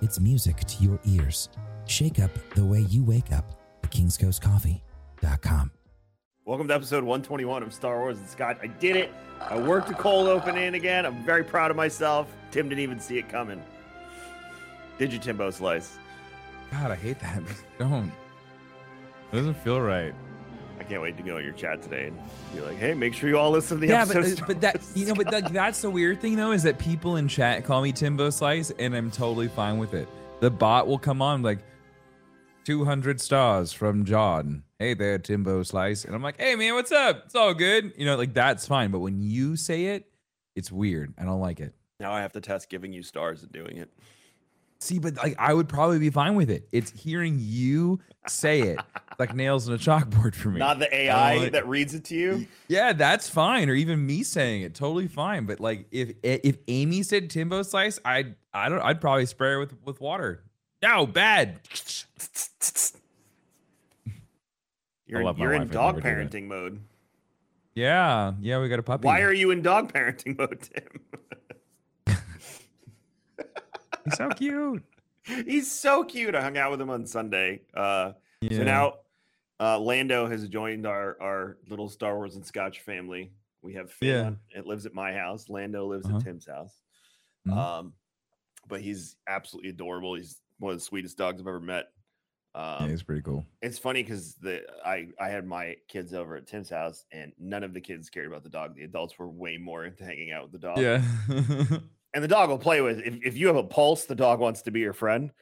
it's music to your ears. Shake up the way you wake up at kingscoastcoffee.com. Welcome to episode 121 of Star Wars and Scotch. I did it. I worked the cold open in again. I'm very proud of myself. Tim didn't even see it coming. Did you, Timbo Slice? God, I hate that. Don't. It doesn't feel right. I can't wait to go in your chat today and be like, hey, make sure you all listen to the yeah, episode. but, uh, but that you know, but that, that's the weird thing though is that people in chat call me Timbo Slice, and I'm totally fine with it. The bot will come on like 200 stars from John. Hey there, Timbo Slice, and I'm like, hey man, what's up? It's all good. You know, like that's fine. But when you say it, it's weird. I don't like it. now I have to test giving you stars and doing it. See, but like I would probably be fine with it. It's hearing you say it like nails in a chalkboard for me. Not the AI don't like- that reads it to you. Yeah, that's fine. Or even me saying it, totally fine. But like if if Amy said Timbo slice, I'd I don't I'd probably spray it with with water. No, bad. You're, love my you're in dog never do that. parenting mode. Yeah, yeah, we got a puppy. Why are you in dog parenting mode, Tim? He's so cute? He's so cute. I hung out with him on Sunday. Uh, Yeah. So now uh, Lando has joined our our little Star Wars and Scotch family. We have Finn. Yeah. It lives at my house. Lando lives Uh-huh. at Tim's house. Mhm. Um, but he's absolutely adorable. He's one of the sweetest dogs I've ever met. yeah, Um, he's pretty cool. it's funny because the I I had my kids over at Tim's house, and none of the kids cared about the dog. The adults were way more into hanging out with the dog. Yeah. and the dog will play with. If if you have a pulse, the dog wants to be your friend.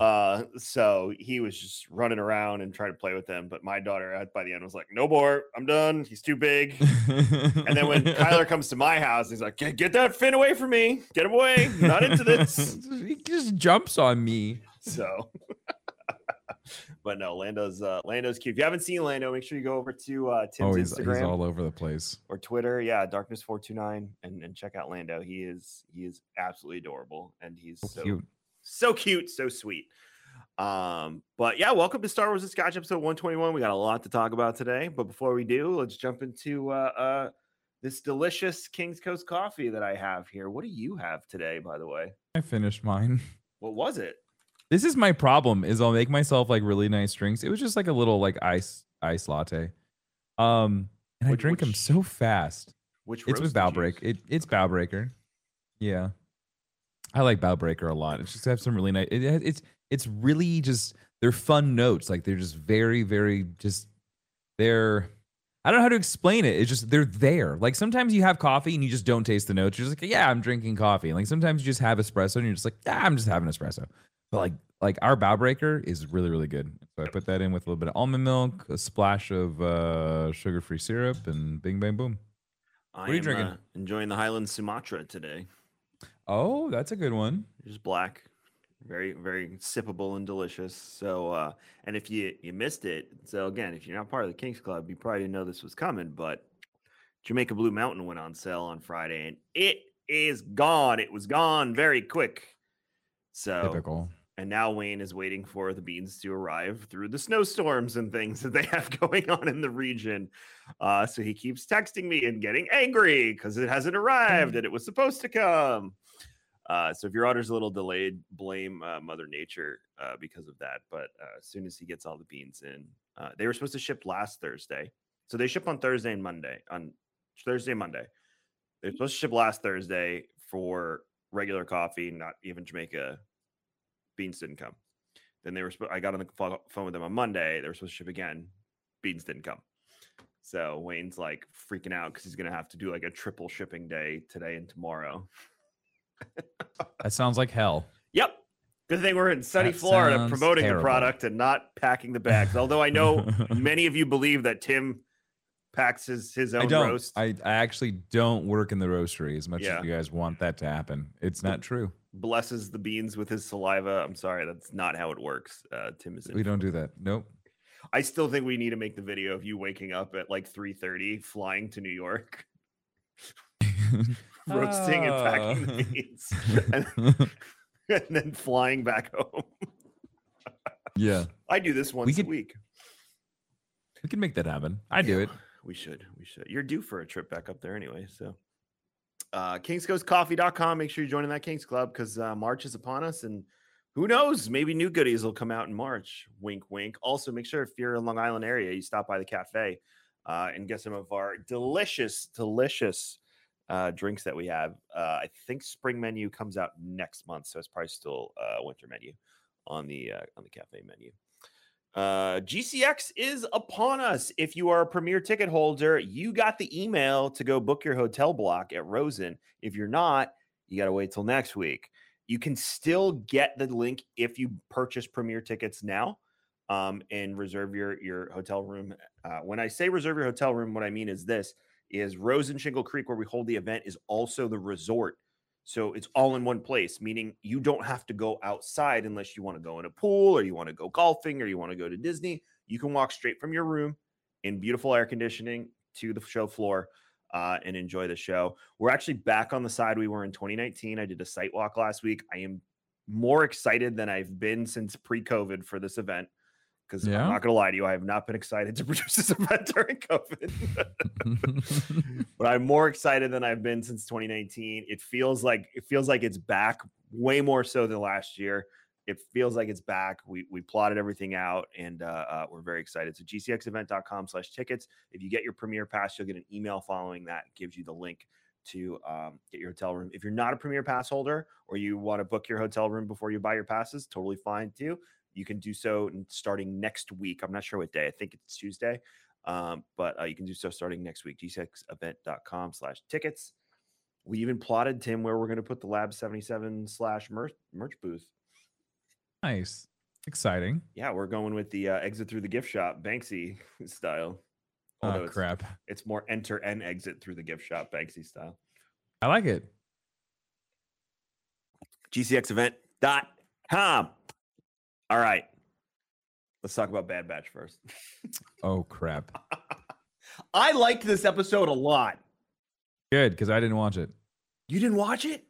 Uh, so he was just running around and trying to play with them. But my daughter, by the end, was like, "No more. I'm done. He's too big." And then when Kyler comes to my house, he's like, "Get, get that fin away from me. Get him away. Not into this." he just jumps on me. So, but no, Lando's uh, Lando's cute. If you haven't seen Lando, make sure you go over to uh, Tim's Oh, he's, Instagram he's all over the place. or Twitter. Yeah, Darkness four two nine, and and check out Lando. He is he is absolutely adorable, and he's So so cute. so cute, so sweet. Um, but yeah, welcome to Star Wars and Scotch episode 121. We got a lot to talk about today, but before we do, let's jump into uh uh this delicious King's Coast coffee that I have here. What do you have today, by the way? I finished mine. What was it? This is my problem is I'll make myself like really nice drinks. It was just like a little like ice ice latte. Um, and I Which- drink them so fast. Which It's with roast did Bow Break. It it's Bow Breaker. Yeah, I like Bow Breaker a lot. It's just have some really nice. It, it's it's really just they're fun notes. Like they're just very very just they're. I don't know how to explain it. It's just they're there. Like sometimes you have coffee and you just don't taste the notes. You're just like, yeah, I'm drinking coffee. And like sometimes you just have espresso and you're just like, yeah, I'm just having espresso. But like like our Bow Breaker is really really good. So I put that in with a little bit of almond milk, a splash of uh, sugar free syrup, and bing bang boom. I are you am, drinking? uh, enjoying the Highland Sumatra today. Oh, that's a good one. Just black, very very sippable and delicious. So, uh, and if you you missed it, so again, if you're not part of the Kings Club, you probably didn't know this was coming. But Jamaica Blue Mountain went on sale on Friday, and it is gone. It was gone very quick. So Typical. And now Wayne is waiting for the beans to arrive through the snowstorms and things that they have going on in the region. Uh, so he keeps texting me and getting angry because it hasn't arrived and it was supposed to come. Uh, so if your order's a little delayed, blame uh, Mother Nature uh, because of that. But uh, as soon as he gets all the beans in, uh, they were supposed to ship last Thursday. So they ship on Thursday and Monday. On Thursday and Monday, they're supposed to ship last Thursday for regular coffee, not even Jamaica beans didn't come. Then they were. I got on the pho- phone with them on Monday. They were supposed to ship again. Beans didn't come. So Wayne's like freaking out because he's gonna have to do like a triple shipping day today and tomorrow. That sounds like hell. Yep. Good thing we're in sunny That Florida promoting terrible. the product and not packing the bags. Although I know many of you believe that Tim packs his his own I don't. roast. I, I actually don't work in the roastery as much Yeah. as you guys want that to happen. It's not true. Blesses the beans with his saliva. I'm sorry, that's not how it works. Uh, Tim is. We don't do that. Nope. I still think we need to make the video of you waking up at like 3:30, flying to New York, roasting and packing the Ah. beans, and, and then flying back home. yeah. I do this once could- a week. We can make that happen. I do it. We should. We should. You're due for a trip back up there anyway. So, uh, kingscoastcoffee.com. Make sure you're joining that Kings Club because uh, March is upon us. And who knows? Maybe new goodies will come out in March. Wink, wink. Also, make sure if you're in Long Island area, you stop by the cafe uh, and get some of our delicious, delicious uh, drinks that we have. Uh, I think spring menu comes out next month. So it's probably still uh, winter menu on the uh, on the cafe menu. Uh, GCX is upon us. If you are a premier ticket holder, you got the email to go book your hotel block at Rosen. If you're not, you got to wait till next week. You can still get the link if you purchase premier tickets now um, and reserve your your hotel room. Uh, when I say reserve your hotel room, what I mean is this: is Rosen Shingle Creek, where we hold the event, is also the resort. So it's all in one place, meaning you don't have to go outside unless you want to go in a pool or you want to go golfing or you want to go to Disney. You can walk straight from your room in beautiful air conditioning to the show floor uh, and enjoy the show. We're actually back on the side we were in 2019. I did a site walk last week. I am more excited than I've been since pre COVID for this event. Because Yeah? I'm not going to lie to you, I have not been excited to produce this event during COVID. but I'm more excited than I've been since 2019. It feels like it feels like it's back way more so than last year. It feels like it's back. We we plotted everything out and uh, uh, we're very excited. So gcxevent.com slash tickets. If you get your premier pass, you'll get an email following that. Gives you the link to um, get your hotel room. If you're not a premier pass holder or you want to book your hotel room before you buy your passes, totally fine too. You can do so starting next week. I'm not sure what day. I think it's Tuesday. Um, but uh, you can do so starting next week. gcxevent.com slash tickets. We even plotted, Tim, where we're going to put the Lab 77 slash merch, merch booth. nice. Exciting. Yeah, we're going with the uh, exit through the gift shop, Banksy style. Although Oh it's, crap. it's more enter and exit through the gift shop, Banksy style. I like it. gcxevent.com. All right. Let's talk about Bad Batch first. Oh crap. I liked this episode a lot. Good, because I didn't watch it. You didn't watch it?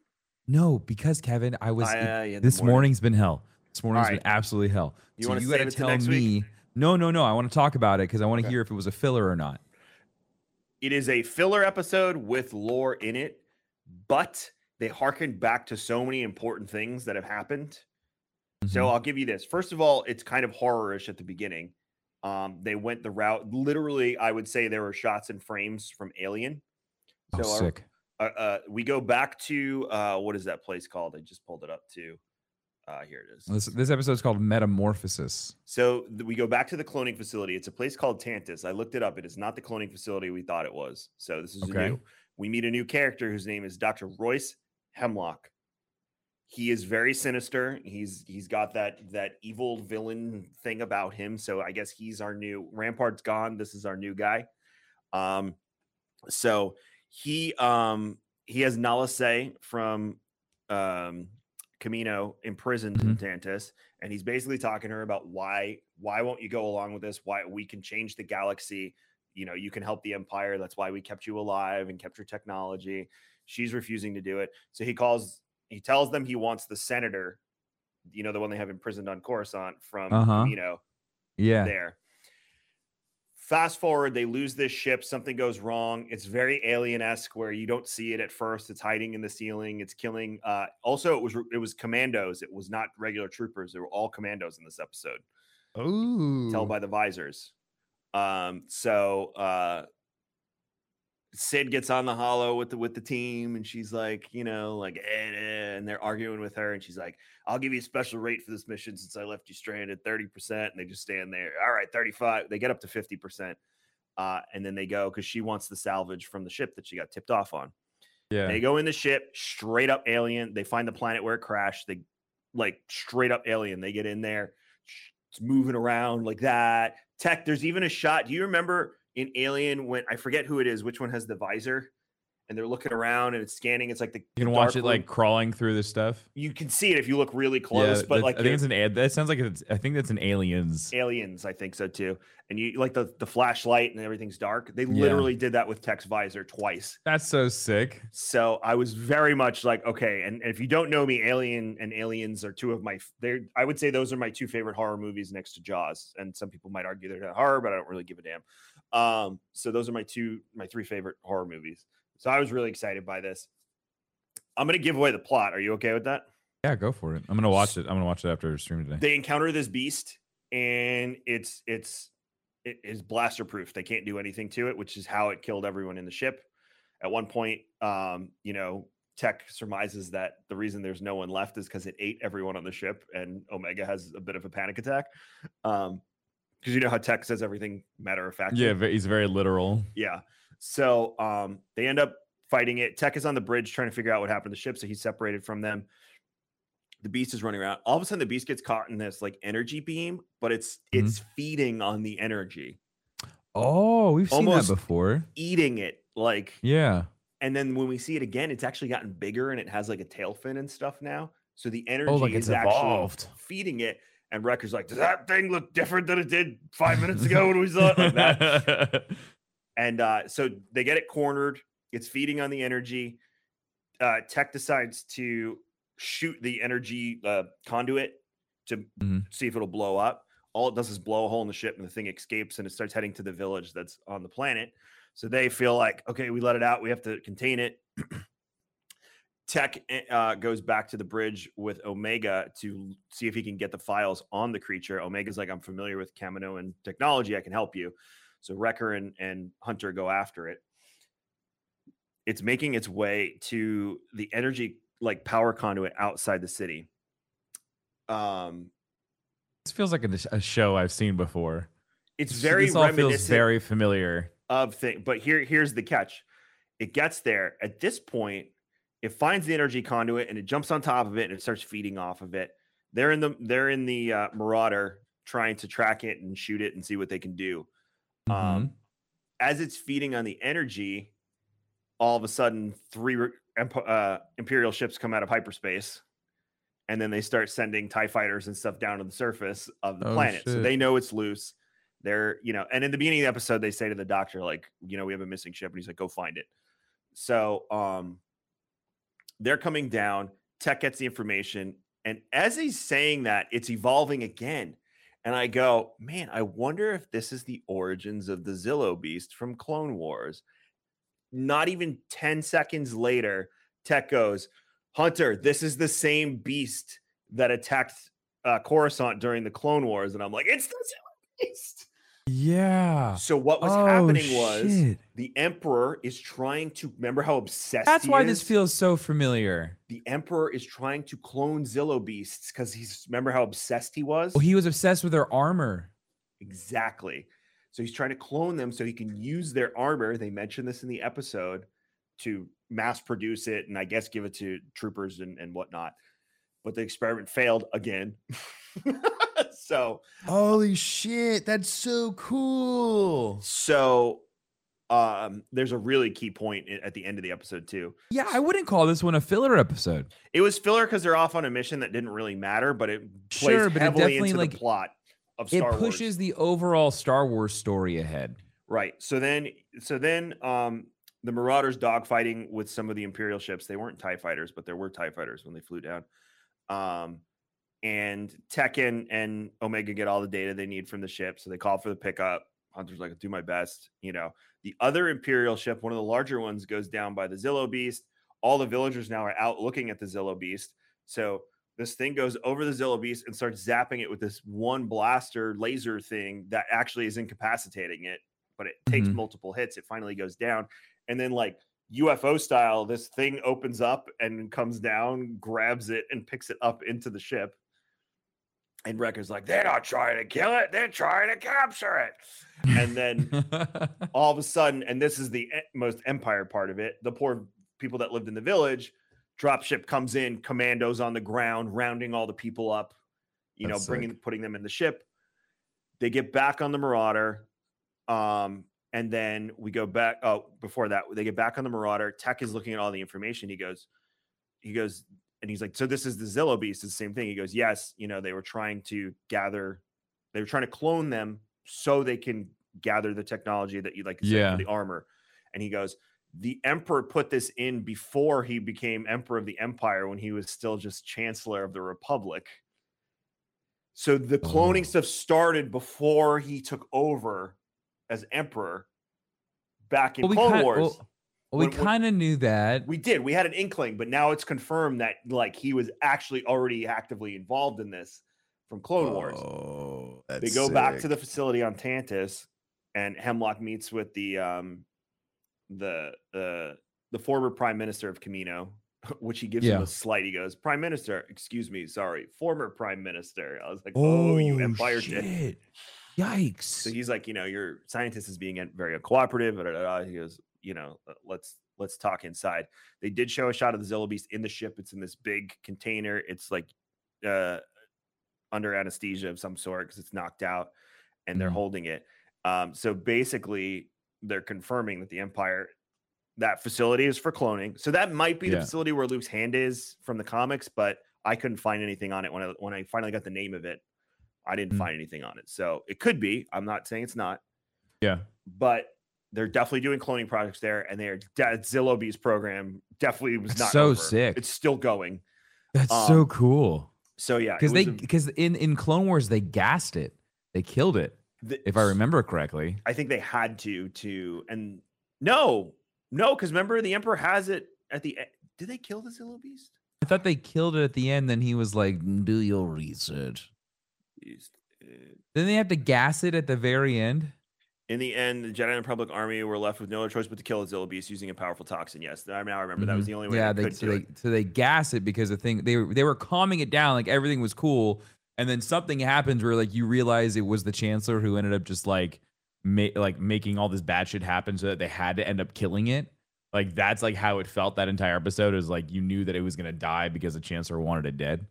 No, because Kevin, I was. It- yeah, uh, this morning. morning's been hell. This morning's right. been absolutely hell. You so wanna you gotta tell next me. week? No, no, no. I want to talk about it because I want to Okay. hear if it was a filler or not. It is a filler episode with lore in it, but they harkened back to so many important things that have happened. So Mhm. I'll give you this. First of all, it's kind of horror-ish at the beginning. Um, they went the route. Literally, I would say there were shots and frames from Alien. Oh, our- sick. uh, uh, we go back to uh, what is that place called? I just pulled it up too. Uh, here it is. This this is called Metamorphosis. So th- we go back to the cloning facility. It's a place called Tantiss. I looked it up. It is not the cloning facility we thought it was. So this is Okay. new. We meet a new character whose name is Dr. Royce Hemlock. He is very sinister. He's he's got that that evil villain thing about him. So I guess he's our new Rampart's gone. This is our new guy. Um, so he um he has Nala Se from um Kamino imprisoned in Tantiss, and he's basically talking to her about why why won't you go along with this? Why we can change the galaxy. You know, you can help the empire. That's why we kept you alive and kept your technology. She's refusing to do it. So he calls, he tells them he wants the senator, you know, the one they have imprisoned on Coruscant from Uh-huh. Kamino Yeah. there. Fast forward, they lose this ship. Something goes wrong. It's very alien esque, where you don't see it at first. It's hiding in the ceiling. It's killing. Uh, also, it was it was commandos. It was not regular troopers. They were all commandos in this episode. Ooh. Tell by the visors. Um, so uh, Cid gets on the holo with the with the team, and she's like, you know, like, eh, eh, and they're arguing with her, and she's like, "I'll give you a special rate for this mission since I left you stranded, thirty percent." And they just stand there. All right, thirty five. They get up to fifty percent, uh, and then they go because she wants the salvage from the ship that she got tipped off on. Yeah. They go in the ship, straight up alien. They find the planet where it crashed. They like straight up alien. They get in there, it's moving around like that. Tech, there's even a shot. Do you remember in Alien when I forget who it is, which one has the visor? And they're looking around and it's scanning. It's like the You can watch it like crawling through the stuff. you can see it if you look really close, but like I think it's an ad. That sounds like it's. I think that's an aliens. aliens, I think so too. And you like the the flashlight and everything's dark. They Yeah. literally did that with Tech's visor twice. That's so sick. So I was very much like, okay. And if you don't know me, Alien and Aliens are two of my. They I would say those are my two favorite horror movies next to Jaws. And some people might argue they're not horror, but I don't really give a damn. Um, so those are my two, my three favorite horror movies. So I was really excited by this. I'm gonna give away the plot. Are you okay with that? Yeah, go for it. I'm gonna watch it. I'm gonna watch it after stream today. They encounter this beast, and it's it's it is blaster proof. They can't do anything to it, which is how it killed everyone in the ship. At one point, um, you know, Tech surmises that the reason there's no one left is because it ate everyone on the ship, and Omega has a bit of a panic attack. Um, because you know how Tech says everything matter of fact. yeah, he's very literal. Yeah. So um, they end up fighting it. Tech is on the bridge trying to figure out what happened to the ship. So he's separated from them. The beast is running around. All of a sudden, the beast gets caught in this like energy beam, but it's Mhm. it's feeding on the energy, Oh, we've seen that before. eating it like. Yeah. And then when we see it again, it's actually gotten bigger and it has like a tail fin and stuff now. So the energy Oh, like is it's actually evolved. feeding it. And Wrecker's like, does that thing look different than it did five minutes ago when we saw it? Like that. And uh, so they get it cornered. It's feeding on the energy. Uh, Tech decides to shoot the energy uh, conduit to Mhm. see if it'll blow up. All it does is blow a hole in the ship, and the thing escapes and it starts heading to the village that's on the planet. So they feel like, okay, we let it out. We have to contain it. Tech eh, uh, goes back to the bridge with Omega to see if he can get the files on the creature. Omega's like, I'm familiar with Kaminoan technology. I can help you. So Wrecker and, and Hunter go after it. It's making its way to the energy like power conduit outside the city. Um, This feels like a, a show I've seen before. it's very This all feels very familiar. of thing. But here, here's the catch: it gets there at this point. It finds the energy conduit and it jumps on top of it and it starts feeding off of it. They're in the they're in the uh, Marauder trying to track it and shoot it and see what they can do. Mm-hmm. Um, as it's feeding on the energy, all of a sudden, three uh, Imperial ships come out of hyperspace, and then they start sending Tie fighters and stuff down to the surface of the Oh, planet. So they know it's loose. They're, you know, and in the beginning of the episode, they say to the doctor, like, you know, we have a missing ship, and he's like, go find it. So, um, they're coming down. Tech gets the information, and as he's saying that, it's evolving again. And I go, man, I wonder if this is the origins of the Zillo Beast from Clone Wars. Not even 10 seconds later, Tech goes, Hunter, this is the same beast that attacked uh, Coruscant during the Clone Wars. And I'm like, it's the Zillo Beast. Yeah. So what was Oh, happening was shit. the emperor is trying to remember how obsessed That's why is? this feels so familiar. the emperor is trying to clone Zillo beasts because he's remember how obsessed he was. Well, he was obsessed with their armor. Exactly. So he's trying to clone them so he can use their armor. They mentioned this in the episode to mass produce it and I guess give it to troopers and, and whatnot. But the experiment failed again. so Holy shit, that's so cool. so um there's a really key point at the end of the episode too. Yeah, I wouldn't call this one a filler episode. It was filler because they're off on a mission that didn't really matter, but it plays Sure, but it heavily definitely, into like, the plot of It Star Wars. pushes the overall Star Wars story ahead. Right. So then, so then, um, the Marauders dogfighting with some of the Imperial ships. They weren't Tie fighters, but there were Tie fighters when they flew down. Um, and Tekken and Omega get all the data they need from the ship, so they call for the pickup. Hunter's like, "I'll "Do my best," you know. The other Imperial ship, one of the larger ones, goes down by the Zillo Beast. All the villagers now are out looking at the Zillo Beast. So this thing goes over the Zillo Beast and starts zapping it with this one blaster laser thing that actually is incapacitating it, but it takes Mhm. multiple hits. It finally goes down. And then, like UFO style, this thing opens up and comes down, grabs it, and picks it up into the ship. And Wrecker's like, they're not trying to kill it, they're trying to capture it. And then all of a sudden, and this is the most empire part of it, the poor people that lived in the village, dropship comes in, commandos on the ground, rounding all the people up, you know, bringing sick. putting them in the ship. They get back on the Marauder, um, and then we go back. Oh, before that, they get back on the Marauder. Tech is looking at all the information. He goes, he goes, and he's like, "So this is the Zillo Beast. It's the same thing." He goes, "Yes, you know, they were trying to gather, they were trying to clone them so they can gather the technology that you like, Yeah. the armor." And he goes, "The Emperor put this in before he became Emperor of the Empire when he was still just Chancellor of the Republic." So the cloning Oh. stuff started before he took over as Emperor back in Well, we Clone Wars. well- well, we When- when- kind of knew that. We did. We had an inkling, but now it's confirmed that like he was actually already actively involved in this from Clone Wars. Oh, that's They go back to the facility on Tantiss, and Hemlock meets with the um the the the former Prime Minister of Kamino, which he gives him a slight. He goes, "Prime Minister, excuse me, sorry, former Prime Minister." I was like, "Oh, you Empire shit." shit. Yikes. So he's like, you know, your scientist is being very cooperative. da, da, da, da. He goes, you know, uh, let's let's talk inside. They did show a shot of the Zillo Beast in the ship. It's in this big container. It's like uh under anesthesia of some sort because it's knocked out, and they're Mhm. holding it. Um, so basically, they're confirming that the Empire that facility is for cloning. So that might be the facility where Luke's hand is from the comics, but I couldn't find anything on it when I when I finally got the name of it. I didn't Mm. find anything on it. So it could be. I'm not saying it's not, yeah. but they're definitely doing cloning projects there, and they are that Zillo Beast program definitely was not so over. sick. It's still going. That's um, so cool. So yeah, Because they because in in Clone Wars they gassed it. They killed it. the- If I remember correctly. I think they had to to and no, no, because remember the Emperor has it at the. e- Did they kill the Zillo Beast? I thought they killed it at the end. Then he was like, "Do your research." Beast, Then they have to gas it at the very end. In the end, the Jedi and Republic army were left with no other choice but to kill the Zillo Beast using a powerful toxin. Yes, I now remember that was the only way. Mm-hmm. yeah, they, so do they it. so they gas it because the thing they were they were calming it down like everything was cool, and then something happens where like you realize it was the Chancellor who ended up just like ma- like making all this bad shit happen so that they had to end up killing it. Like that's like how it felt that entire episode is like you knew that it was gonna die because the Chancellor wanted it dead.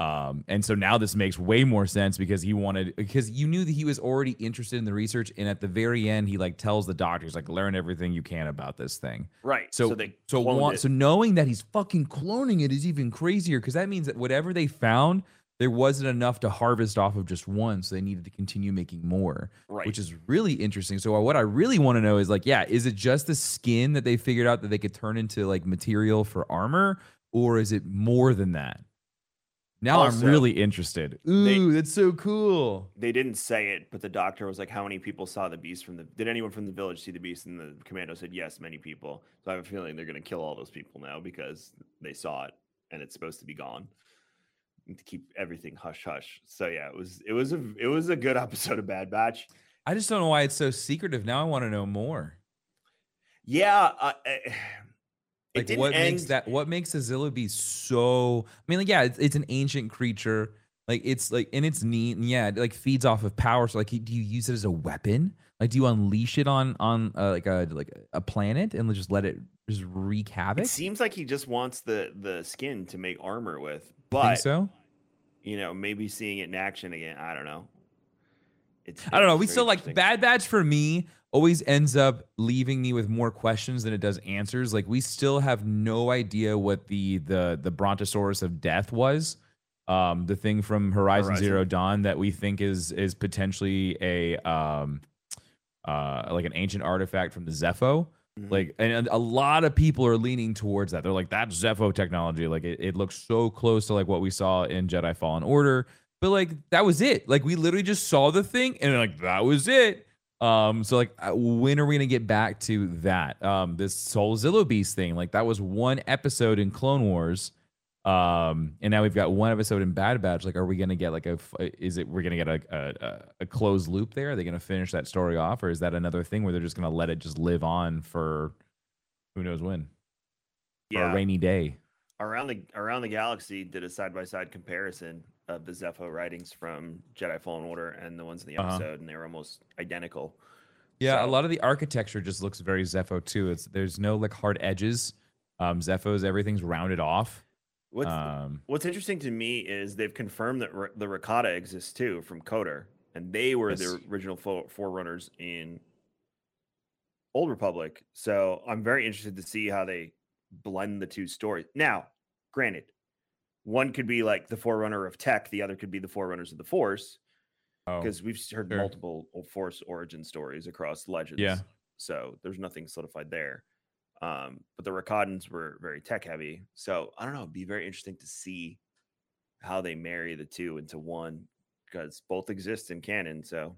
Um, and so now this makes way more sense because he wanted because you knew that he was already interested in the research, and at the very end, he like tells the doctors like learn everything you can about this thing. Right. So So, they so it. so knowing that he's fucking cloning it is even crazier because that means that whatever they found, there wasn't enough to harvest off of just one, so they needed to continue making more, right. which is really interesting. So what I really want to know is like, yeah, is it just the skin that they figured out that they could turn into like material for armor, or is it more than that? Now Also, I'm really interested. they- Ooh, that's so cool. they didn't say it, but the doctor was like, "How many people saw the beast from the? Did anyone from the village see the beast?" And the commando said, "Yes, many people." So I have a feeling they're going to kill all those people now because they saw it and it's supposed to be gone. And to keep everything hush hush. So yeah, it was it was a it was a good episode of Bad Batch. I just don't know why it's so secretive. Now I want to know more. Yeah, uh, it Like what makes that what makes Azilla be so I mean like yeah, it's, it's an ancient creature. Like it's like and it's neat and yeah, it like feeds off of power. So like do you use it as a weapon? Like do you unleash it on on uh, like a like a planet and just let it just wreak havoc? It seems like he just wants the the skin to make armor with, Think but so? you know, maybe seeing it in action again. I don't know. It's, I don't know. We still like. Bad Batch for me always ends up leaving me with more questions than it does answers. Like we still have no idea what the the the Brontosaurus of death was. Um, the thing from Horizon, Horizon. Zero Dawn that we think is is potentially a um uh like an ancient artifact from the Zeffo. Mhm. Like and a lot of people are leaning towards that. They're like, that's Zeffo technology. Like it, it looks so close to like what we saw in Jedi Fallen Order. But like that was it. Like we literally just saw the thing and like that was it. Um, so like uh, when are we gonna get back to that? Um, this Soul Zillo Beast thing, like that was one episode in Clone Wars. Um, and now we've got one episode in Bad Batch. Like, are we gonna get like a Is it we're gonna get a a, a- closed loop there? Are they gonna finish that story off, or is that another thing where they're just gonna let it just live on for who knows when? For yeah. a rainy day. around the around the galaxy did a side by side comparison of the Zeffo writings from Jedi Fallen Order and the ones in the Uh-huh. episode, and they were almost identical. Yeah, a lot of the architecture just looks very Zeffo too. It's there's no like hard edges. Um, Zeffo's everything's rounded off. What's Um, What's interesting to me is they've confirmed that R- the Rakata exists too from KOTOR, and they were Yes. the original fo- forerunners in Old Republic. So I'm very interested to see how they blend the two stories. Now, granted, one could be like the forerunner of tech, the other could be the forerunners of the Force, oh, because we've heard sure. multiple Force origin stories across legends. Yeah. So there's nothing solidified there. Um, but the Rakatans were very tech heavy. So I don't know. It'd be very interesting to see how they marry the two into one because both exist in canon. So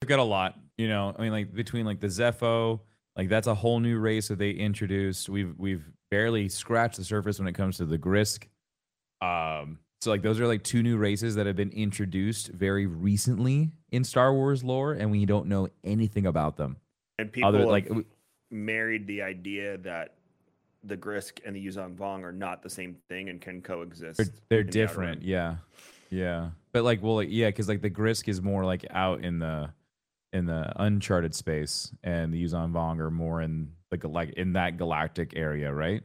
we've got a lot. You know, I mean, like between like the Zeffo, like that's a whole new race that they introduced. We've we've barely scratched the surface when it comes to the Grysk. Um, so like those are like two new races that have been introduced very recently in Star Wars lore, and we don't know anything about them. and people Other like married the idea that the Grysk and the Yuuzhan Vong are not the same thing and can coexist. they're, they're in the different. Yeah, yeah. But like, well, like, yeah, because like the Grysk is more like out in the in the uncharted space, and the Yuuzhan Vong are more in gal- like in that galactic area, right?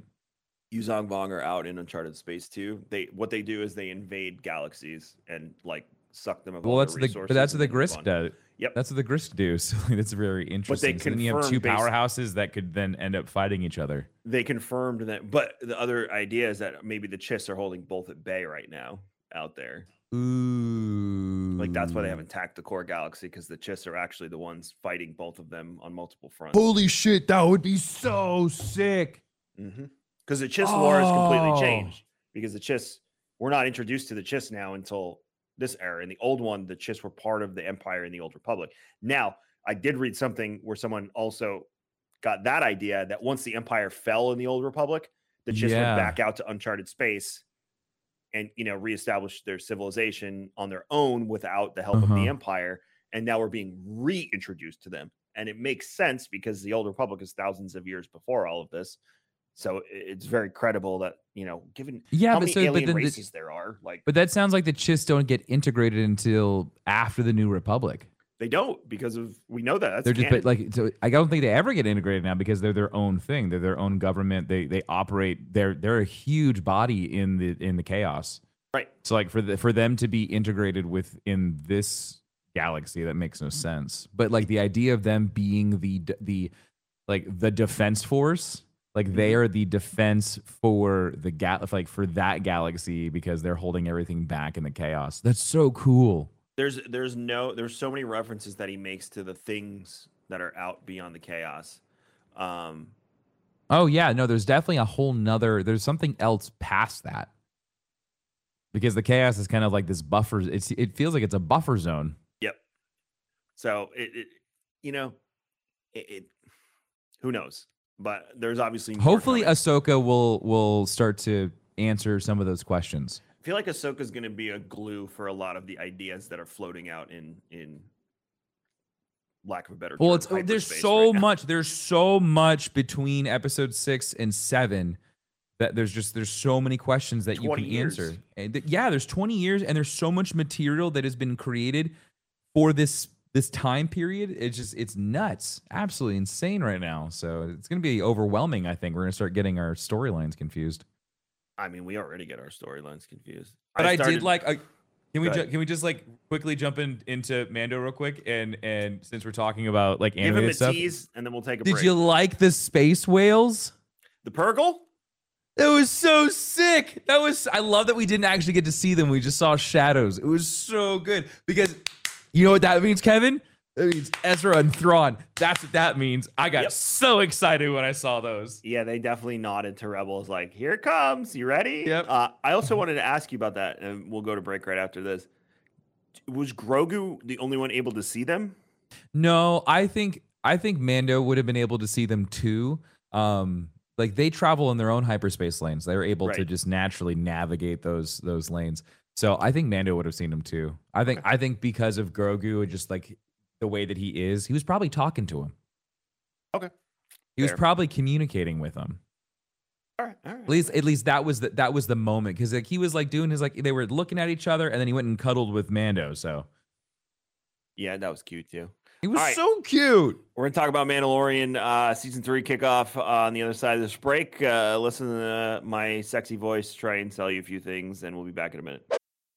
Yuuzhan Vong are out in uncharted space too. They what they do is they invade galaxies and like suck them of Well, all that's the but that's what the then move Grysk on. does. Yep. That's what the Grysk do. So like, that's very interesting. so then you have two powerhouses that could then end up fighting each other. they confirmed that but the other idea is that maybe the chiss are holding both at bay right now out there Ooh, like that's why they haven't attacked the core galaxy because the chiss are actually the ones fighting both of them on multiple fronts Holy shit, that would be so sick. Mm-hmm. because the chiss war has completely Oh. changed because the chiss we're not introduced to the chiss now until this era in the old one the chiss were part of the empire in the old republic now i did read something where someone also got that idea that once the empire fell in the old republic the chiss Yeah. went back out to uncharted space and you know reestablish their civilization on their own without the help of Uh-huh. the empire and now we're being reintroduced to them and it makes sense because the old republic is thousands of years before all of this so it's very credible that you know given Yeah, how but many so- but alien the- races there are like But that sounds like the Chiss don't get integrated until after the New Republic. They don't because of we know that that's they're just like so I don't think they ever get integrated now because they're their own thing. They're their own government. They they operate. They're they're a huge body in the in the chaos. right So like for the, for them to be integrated within this galaxy, that makes no sense. But like the idea of them being the the like the defense force, like they Mm-hmm. are the defense for the gal like for that galaxy because they're holding everything back in the chaos. That's so cool. There's there's no there's so many references that he makes to the things that are out beyond the chaos um Oh yeah, no, there's definitely a whole nother there's something else past that. Because the chaos is kind of like this buffer. It's it feels like it's a buffer zone. Yep. So it, it you know, it, it who knows? But there's obviously Hopefully coming. Ahsoka will will start to answer some of those questions. Feel like Ahsoka is going to be a glue for a lot of the ideas that are floating out in in lack of a better. Well, term, it's oh, there's so right much. There's so much between episode six and seven that there's just there's so many questions that you can years. answer. And th- yeah, there's 20 years, and there's so much material that has been created for this this time period. It's just it's nuts, absolutely insane right now. So it's gonna be overwhelming. I think we're gonna start getting our storylines confused. I mean, we already get our storylines confused. But I, started- did like. A, can we ju- can we just like quickly jump in into Mando real quick and and since we're talking about like give him animated a stuff, tease, and then we'll take a did break. you like the space whales? the Purrgil? That was so sick. That was I love that we didn't actually get to see them. We just saw shadows. It was so good because you know what that means, Kevin? That means Ezra and Thrawn. That's what that means. I got Yep. so excited when I saw those. Yeah, they definitely nodded to Rebels, like, "Here it comes. You ready?" Yep. Uh, I also wanted to ask you about that, and we'll go to break right after this. Was Grogu the only one able to see them? No, I think I think Mando would have been able to see them too. Um, like they travel in their own hyperspace lanes. They're able to just naturally navigate those those lanes. So I think Mando would have seen them too. I think I think because of Grogu and just like the way that he is, he was probably talking to him. Okay. He was probably communicating with him. All right, all right. At least at least that was the, that was the moment because like he was like doing his like they were looking at each other and then he went and cuddled with Mando. So Yeah, that was cute too. he was right. so cute. We're gonna talk about Mandalorian uh, season three kickoff uh, on the other side of this break. Uh, listen to my sexy voice try and sell you a few things, and we'll be back in a minute.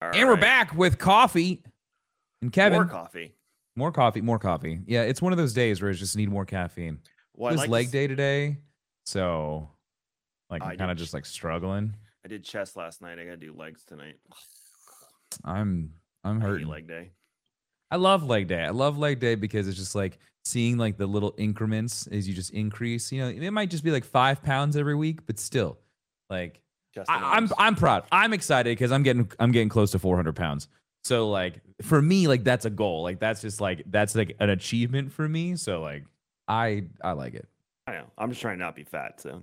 And we're back with coffee and Kevin. More coffee. More coffee, more coffee. Yeah, it's one of those days where I just need more caffeine. Well, it was like leg s- day today, so like I'm kind of just like struggling. I did chest last night. I gotta do legs tonight. I'm I'm hurting. leg day. I love leg day. I love leg day because it's just like seeing like the little increments as you just increase. You know, it might just be like five pounds every week, but still, like I, I'm I'm proud. I'm excited because I'm getting I'm getting close to 400 pounds. So like for me, like that's a goal. Like that's just like that's like an achievement for me. So like I I like it. I know. I'm just trying not to be fat. So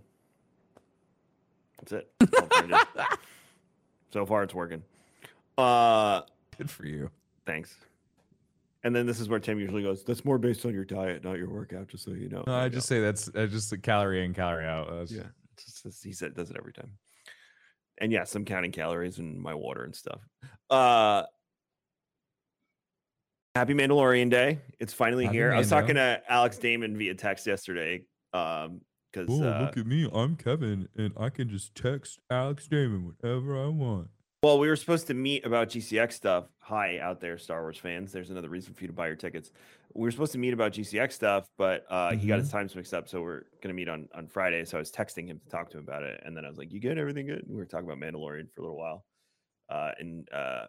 that's it. That's all I'm trying to do. so far, it's working. Uh, Good for you. thanks. And then this is where Tim usually goes. That's more based on your diet, not your workout. Just so you know. No, I I know. just say that's uh, just a calorie in, calorie out. That's, Yeah, just- he said does it every time. And yes, I'm counting calories and my water and stuff. Uh Happy Mandalorian Day. It's finally Happy here. I was talking to Alex Damon via text yesterday. Um because Oh, uh, look at me. I'm Kevin, and I can just text Alex Damon whenever I want. well, we were supposed to meet about GCX stuff. Hi out there, Star Wars fans. There's another reason for you to buy your tickets. We were supposed to meet about GCX stuff, but uh, he got his times mixed up, so we're gonna meet on on Friday. So I was texting him to talk to him about it, and then I was like, "You good? Everything good?" And we were talking about Mandalorian for a little while, uh, and uh,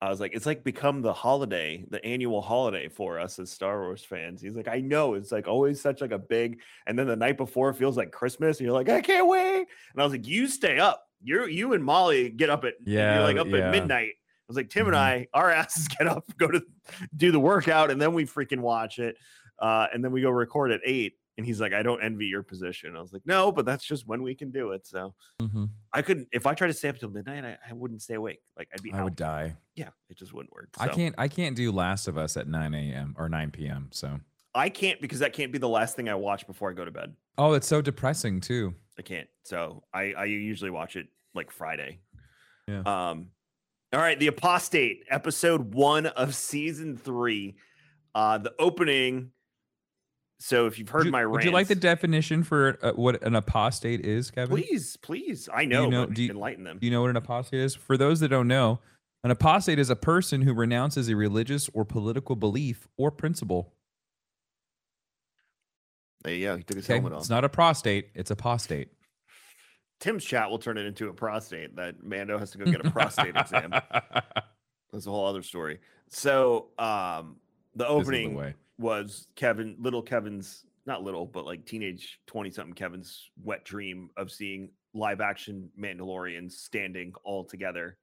I was like, "It's like become the holiday, the annual holiday for us as Star Wars fans." He's like, "I know. It's like always such like a big." And then the night before feels like Christmas, and you're like, "I can't wait." And I was like, "You stay up. You're you and Molly get up at Yeah, you're like up yeah. at midnight." I was like, Tim and Mhm. I, our asses get up, go to do the workout, and then we freaking watch it. Uh, and then we go record at eight. And he's like, I don't envy your position. I was like, no, but that's just when we can do it. So Mm-hmm. I couldn't, if I tried to stay up till midnight, I, I wouldn't stay awake. Like I'd be I out. would die. Yeah, it just wouldn't work. I can't. I can't do Last of Us at 9 a.m. or 9 p.m. So. I can't because that can't be the last thing I watch before I go to bed. Oh, it's so depressing too. I can't. So I, I usually watch it like Friday. Yeah. Um, all right, the apostate, episode one of season three. Uh, the opening. So if you've heard Would you, my would rants, you like the definition for uh, what an apostate is, Kevin? please, please. I Do know, you know- but do you- enlighten them. Do you know what an apostate is? For those that don't know, an apostate is a person who renounces a religious or political belief or principle. There you go. He took his Okay, helmet off. it's not a prostate; it's apostate. Tim's chat will turn it into a prostate. That Mando has to go get a prostate exam. That's a whole other story. So um the the opening way. was Kevin, little Kevin's not little, but like teenage 20 something Kevin's wet dream of seeing live action Mandalorians standing all together,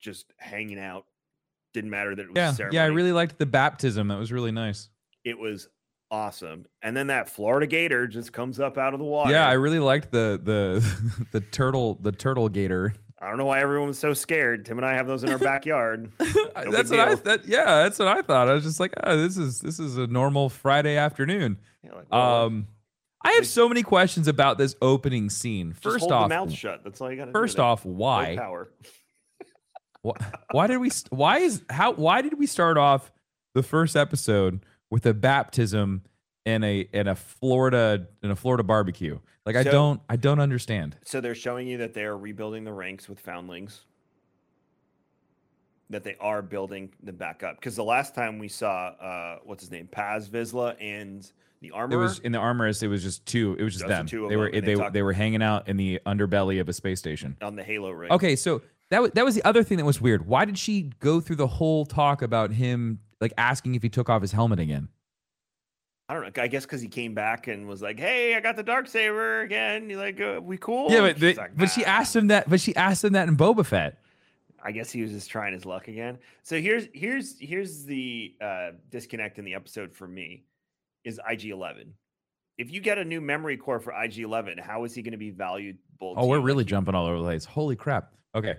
just hanging out. Didn't matter that it was Yeah, ceremony. yeah, I really liked the baptism. That was really nice. it was awesome. And then that Florida Gator just comes up out of the water. Yeah, I really liked the the the turtle the turtle gator. I don't know why everyone was so scared. Tim and I have those in our backyard. No that's what I that, yeah, that's what I thought. I was just like, oh, this is this is a normal Friday afternoon. Yeah, like, well, Um, I have so many questions about this opening scene. First off, the mouth shut. That's all you got to do. first off, No why? power. Why, why did we? Why is how? Why did we start off the first episode with a baptism and a and a Florida in a Florida barbecue? Like I don't I don't understand. So they're showing you that they are rebuilding the ranks with foundlings. That they are building them back up because the last time we saw uh what's his name Paz Vizsla and the armor. It was in the armorist. It was just two. It was just them. two they were they they they, they were hanging out in the underbelly of a space station. on the Halo ring. Okay, so that was that was the other thing that was weird. Why did she go through the whole talk about him like asking if he took off his helmet again? I don't know. I guess because he came back and was like, "Hey, I got the dark saber again." You like, uh, we cool? yeah, but the- like, but she asked him that. But she asked him that in Boba Fett. I guess he was just trying his luck again. So here's here's here's the uh, disconnect in the episode for me is IG Eleven. If you get a new memory core for IG Eleven, how is he going to be valuable? Oh, we're? Like, really jumping all over the place. Holy crap. Okay.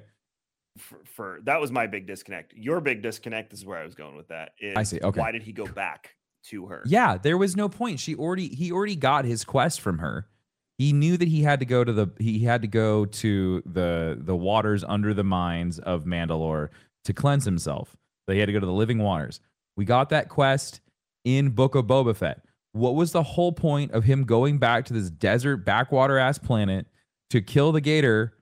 For, for that was my big disconnect. Your big disconnect this is where I was going with that. I see, okay. Why did he go back to her? Yeah, there was no point. She already he already got his quest from her. He knew that he had to go to the he had to go to the the waters under the mines of Mandalore to cleanse himself. But he had to go to the living waters. We got that quest in Book of Boba Fett. What was the whole point of him going back to this desert backwater ass planet to kill the gator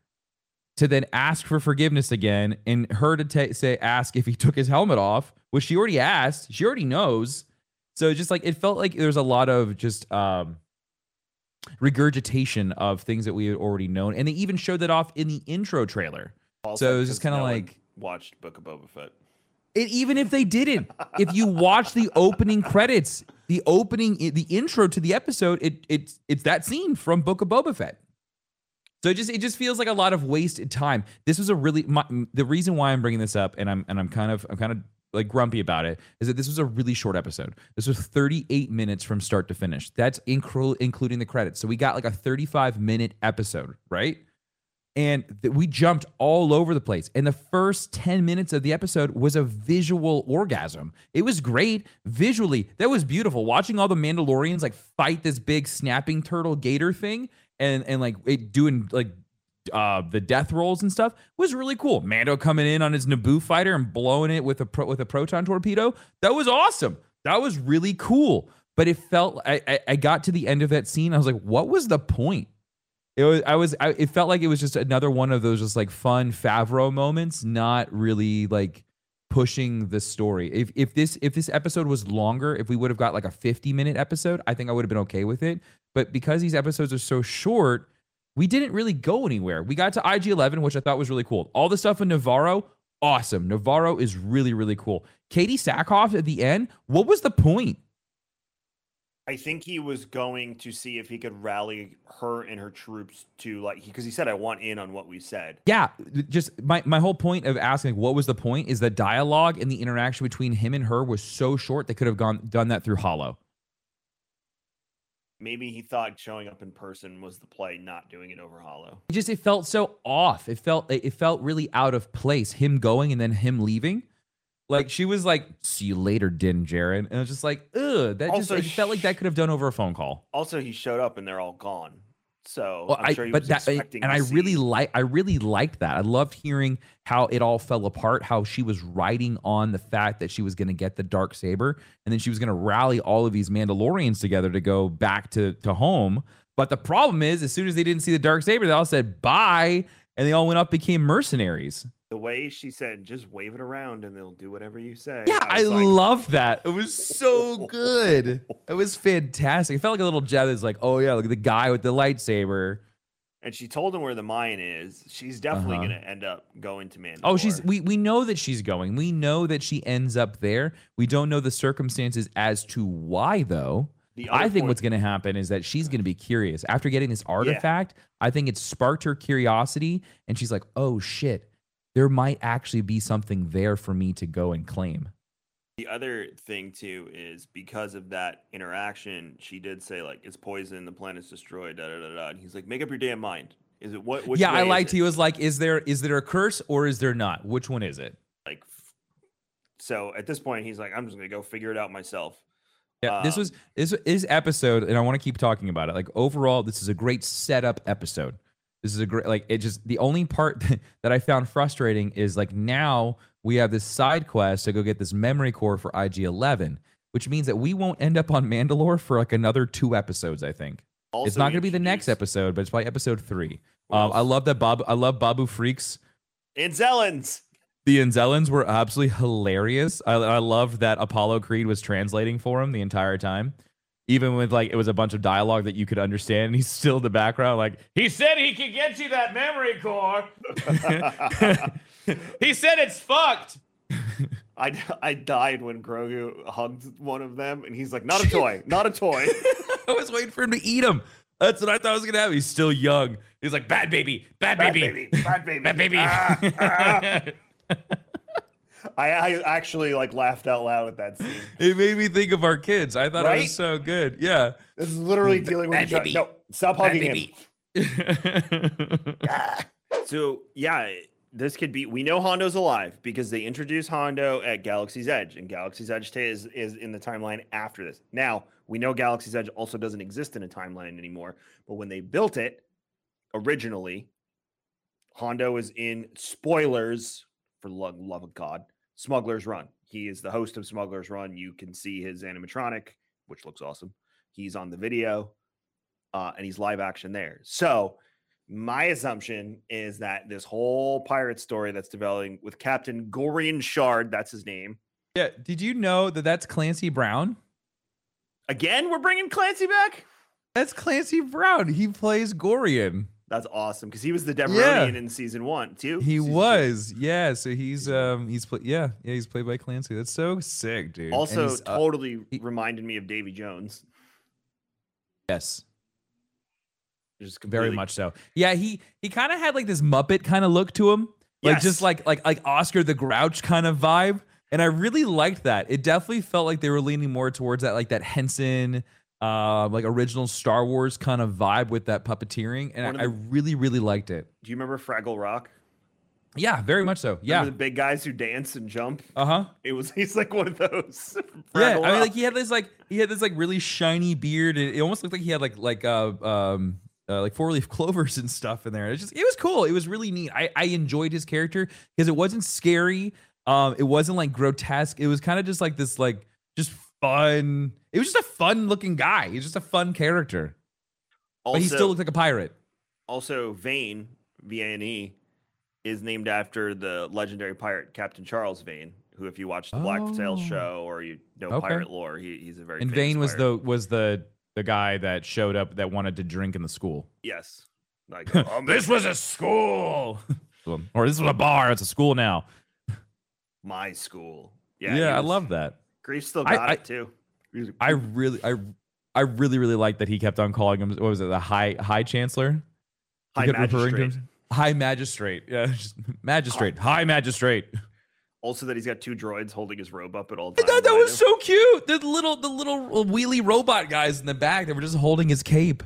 to then ask for forgiveness again and her to ta say ask if he took his helmet off, which she already asked. She already knows. So just like it felt like there was a lot of just um regurgitation of things that we had already known. And they even showed that off in the intro trailer. Also, so it was just kind of no like watched Book of Boba Fett. it, even if they didn't, if you watch the opening credits, the opening, the intro to the episode, it it's it's that scene from Book of Boba Fett. So it just it just feels like a lot of wasted time. This was a really my, the reason why I'm bringing this up, and I'm and I'm kind of I'm kind of like grumpy about it, is that this was a really short episode. This was 38 minutes from start to finish. That's inclu- including the credits. So we got like a 35 minute episode, right? and th- we jumped all over the place. And the first 10 minutes of the episode was a visual orgasm. It was great visually. That was beautiful. Watching all the Mandalorians like fight this big snapping turtle gator thing and and like it doing like uh the death rolls and stuff was really cool. Mando coming in on his Naboo fighter and blowing it with a pro- with a proton torpedo. That was awesome. That was really cool. But it felt I, I I got to the end of that scene. I was like, what was the point? It was I was I, it felt like it was just another one of those just like fun Favreau moments, not really like pushing the story. If if this if this episode was longer, if we would have got like a 50 minute episode, I think I would have been okay with it. But because these episodes are so short, we didn't really go anywhere. We got to IG 11, which I thought was really cool. All the stuff in Nevarro, awesome. Nevarro is really really cool. Katee Sackhoff at the end, what was the point? I think he was going to see if he could rally her and her troops to like because he said I want in on what we said. Yeah, just my, my whole point of asking like, what was the point is the dialogue and the interaction between him and her was so short they could have gone done that through holo. Maybe he thought showing up in person was the play, not doing it over holo. It just it felt so off. It felt it felt really out of place. Him going and then him leaving. Like she was like, "See you later, Din Djarin," and I was just like, "Ugh." That Also, just it felt like that could have done over a phone call. Also, he showed up and they're all gone. So Well, I'm sure he but was that, eh, and I see- really like, I really liked that. I loved hearing how it all fell apart. How she was riding on the fact that she was going to get the dark saber, and then she was going to rally all of these Mandalorians together to go back to to home. But the problem is, as soon as they didn't see the dark saber, they all said bye, and they all went up became mercenaries. The way she said, "Just wave it around and they'll do whatever you say." Yeah, I, was like, love that. It was so good. It was fantastic. It felt like a little jab. That's like, oh yeah, look at the guy with the lightsaber. And she told him where the mine is. She's definitely Uh-huh. going to end up going to Mandalore. Oh, she's we we know that she's going. We know that she ends up there. We don't know the circumstances as to why though. The I think what's going to happen is that she's going to be curious after getting this artifact. I think it sparked her curiosity, and she's like, "Oh shit, there might actually be something there for me to go and claim." The other thing too is because of that interaction, she did say like it's poison, the planet's destroyed, da da da da. And he's like, make up your damn mind. Is it what? Which yeah, I liked. it?" He was like, "Is there is there a curse or is there not? Which one is it?" like. So at this point, he's like, I'm just gonna go figure it out myself. Yeah, this Um, was this is episode, and I want to keep talking about it. Like overall, this is a great setup episode. This is a great like it just the only part that I found frustrating is like now we have this side quest to go get this memory core for IG Eleven, which means that we won't end up on Mandalore for like another two episodes. I think it's not going to be the next episode, but it's probably episode three. Um, I love that Bob. I love Babu Friks. And Zellens. The Anzellans were absolutely hilarious. I, I loved that Apollo Creed was translating for him the entire time. Even with like it was a bunch of dialogue that you could understand, and he's still in the background, like he said he could get you that memory core. he said it's fucked. I I died when Grogu hugged one of them, and he's like, "Not a toy, not a toy." I was waiting for him to eat him. That's what I thought was gonna happen. He's still young. He's like bad baby, bad, Bad baby, baby, bad baby, bad baby. Ah, ah. I, I actually like laughed out loud at that scene. it made me think of our kids. I thought it was so good. Yeah. This is literally mm. dealing with Bad each other. No, stop Bad hugging baby. him. So yeah, this could be. We know Hondo's alive because they introduced Hondo at Galaxy's Edge, and Galaxy's Edge t- is is in the timeline after this. Now we know Galaxy's Edge also doesn't exist in a timeline anymore, but when they built it originally, Hondo is in spoilers for love, love of God, Smuggler's Run. He is the host of Smuggler's Run. You can see his animatronic, which looks awesome. He's on the video, uh, and he's live action there. So my assumption is that this whole pirate story that's developing with Captain Gorian Shard, that's his name. Yeah. Did you know that that's Clancy Brown? Again, we're bringing Clancy back. That's Clancy Brown. He plays Gorian. That's awesome because he was the Devaronian Yeah. in season one too. He Season two. was, yeah. So he's um he's play, yeah yeah he's played by Clancy. That's so sick, dude. Also uh, totally reminded me of Davy Jones. yes, Just very much so. Yeah, he he kind of had like this Muppet kind of look to him, like Yes. just like like like Oscar the Grouch kind of vibe. And I really liked that. It definitely felt like they were leaning more towards that, like that Henson, uh, like original Star Wars kind of vibe with that puppeteering, and One of I, I really, really liked it. Do you remember Fraggle Rock? Yeah, very much so. Yeah. Remember the big guys who dance and jump. Uh huh. It was he's like one of those. Yeah, Fraggle I mean, like he had this like he had this like really shiny beard, and it almost looked like he had like like uh um uh, like four leaf clovers and stuff in there. It's just it was cool. It was really neat. I I enjoyed his character because it wasn't scary. Um, it wasn't like grotesque. It was kind of just like this like just fun. It was just a fun looking guy. He's just a fun character, but he still looked like a pirate. Also, Vane, V A N E, is named after the legendary pirate Captain Charles Vane, who, if you watch the Oh. show or you know Okay. pirate lore, he, he's a very And Vane was pirate. the was the the guy that showed up that wanted to drink in the school. yes. Like oh, this was a school, or this was a bar. It's a school now. my school. Yeah, Yeah, he I love that. Greef still got I- it too. He I really, I, I really, really like that he kept on calling him. What was it? The high, high chancellor. High kept referring to magistrate. High magistrate. Yeah, magistrate. High magistrate. Also, that he's got two droids holding his robe up at all times. thought that was so cute. The little, the little wheelie robot guys in the back that were just holding his cape.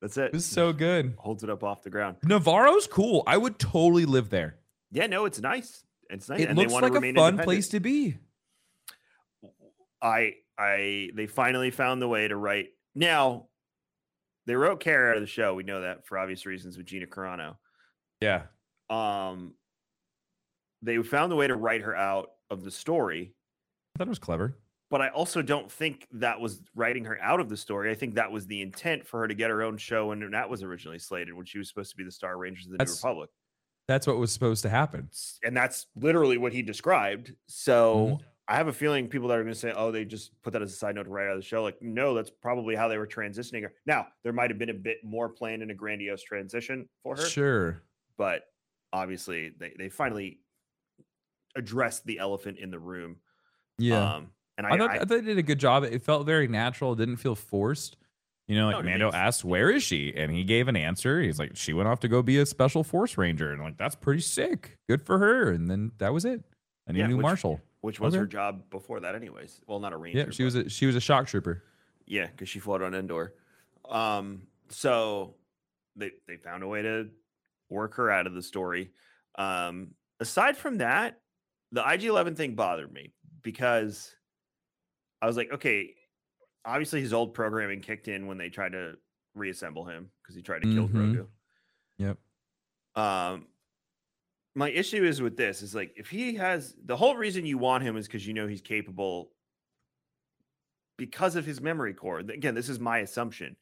That's it. It was so good. Holds it up off the ground. Nevarro's cool. I would totally live there. Yeah, no, it's nice. It's nice. It and they looks like a fun place to be. I I they finally found the way to write. Now, they wrote Cara out of the show. We know that for obvious reasons with Gina Carano. Yeah. Um, they found the way to write her out of the story, I thought it was clever. but I also don't think that was writing her out of the story. I think that was the intent for her to get her own show when that was originally slated when she was supposed to be the Star Rangers of the That's- New Republic. That's what was supposed to happen. and that's literally what he described. So Mm-hmm. I have a feeling people that are going to say, "Oh, they just put that as a side note right out of the show." Like, no, that's probably how they were transitioning her. Now, there might have been a bit more planned in a grandiose transition for her, Sure. but obviously they they finally addressed the elephant in the room. Yeah. um, and I, I, thought, I- I, thought they did a good job. It felt very natural. It didn't feel forced. You know, like No, Mando asked, "Where is she?" and he gave an answer. He's like, "She went off to go be a special force ranger," and like that's pretty sick. Good for her. And then that was it. And he Yeah, knew which- Marshall. Which was her job before that, anyways. Well, not a ranger. Yeah, she was a she was a shock trooper. Yeah, because she fought on Endor. Um, so they they found a way to work her out of the story. Um, aside from that, the IG Eleven thing bothered me because I was like, okay, obviously his old programming kicked in when they tried to reassemble him because he tried to kill Mhm. Grogu. Yep. Um, my issue is with this is like if he has the whole reason you want him is because you know he's capable because of his memory core. Again, this is my assumption.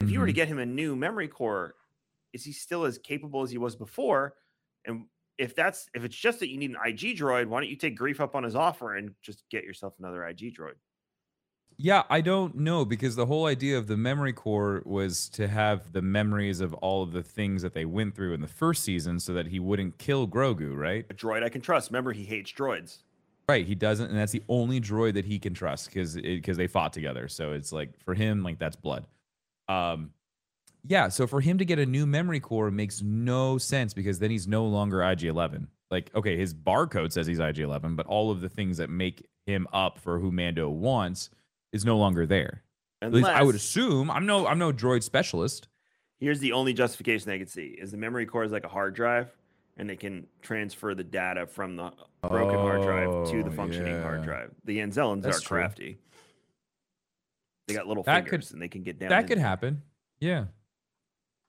If you were to Mhm. get him a new memory core, is he still as capable as he was before? And if that's if it's just that you need an IG droid, why don't you take Greef up on his offer and just get yourself another IG droid? Yeah, I don't know because the whole idea of the memory core was to have the memories of all of the things that they went through in the first season so that he wouldn't kill Grogu, right? A droid I can trust. Remember, he hates droids. Right, he doesn't, and that's the only droid that he can trust because because they fought together. So it's like for him, like that's blood. Um, yeah. So for him to get a new memory core makes no sense because then he's no longer IG11. Like, okay, his barcode says he's IG11, but all of the things that make him up for who Mando wants is no longer there. At least I would assume. I'm no I'm no droid specialist. Here's the only justification I could see is the memory core is like a hard drive, and they can transfer the data from the broken hard drive to the Oh, functioning hard drive. The Anzellans That's are true. crafty. They got little That fingers could- and they can get down. That could happen. Yeah,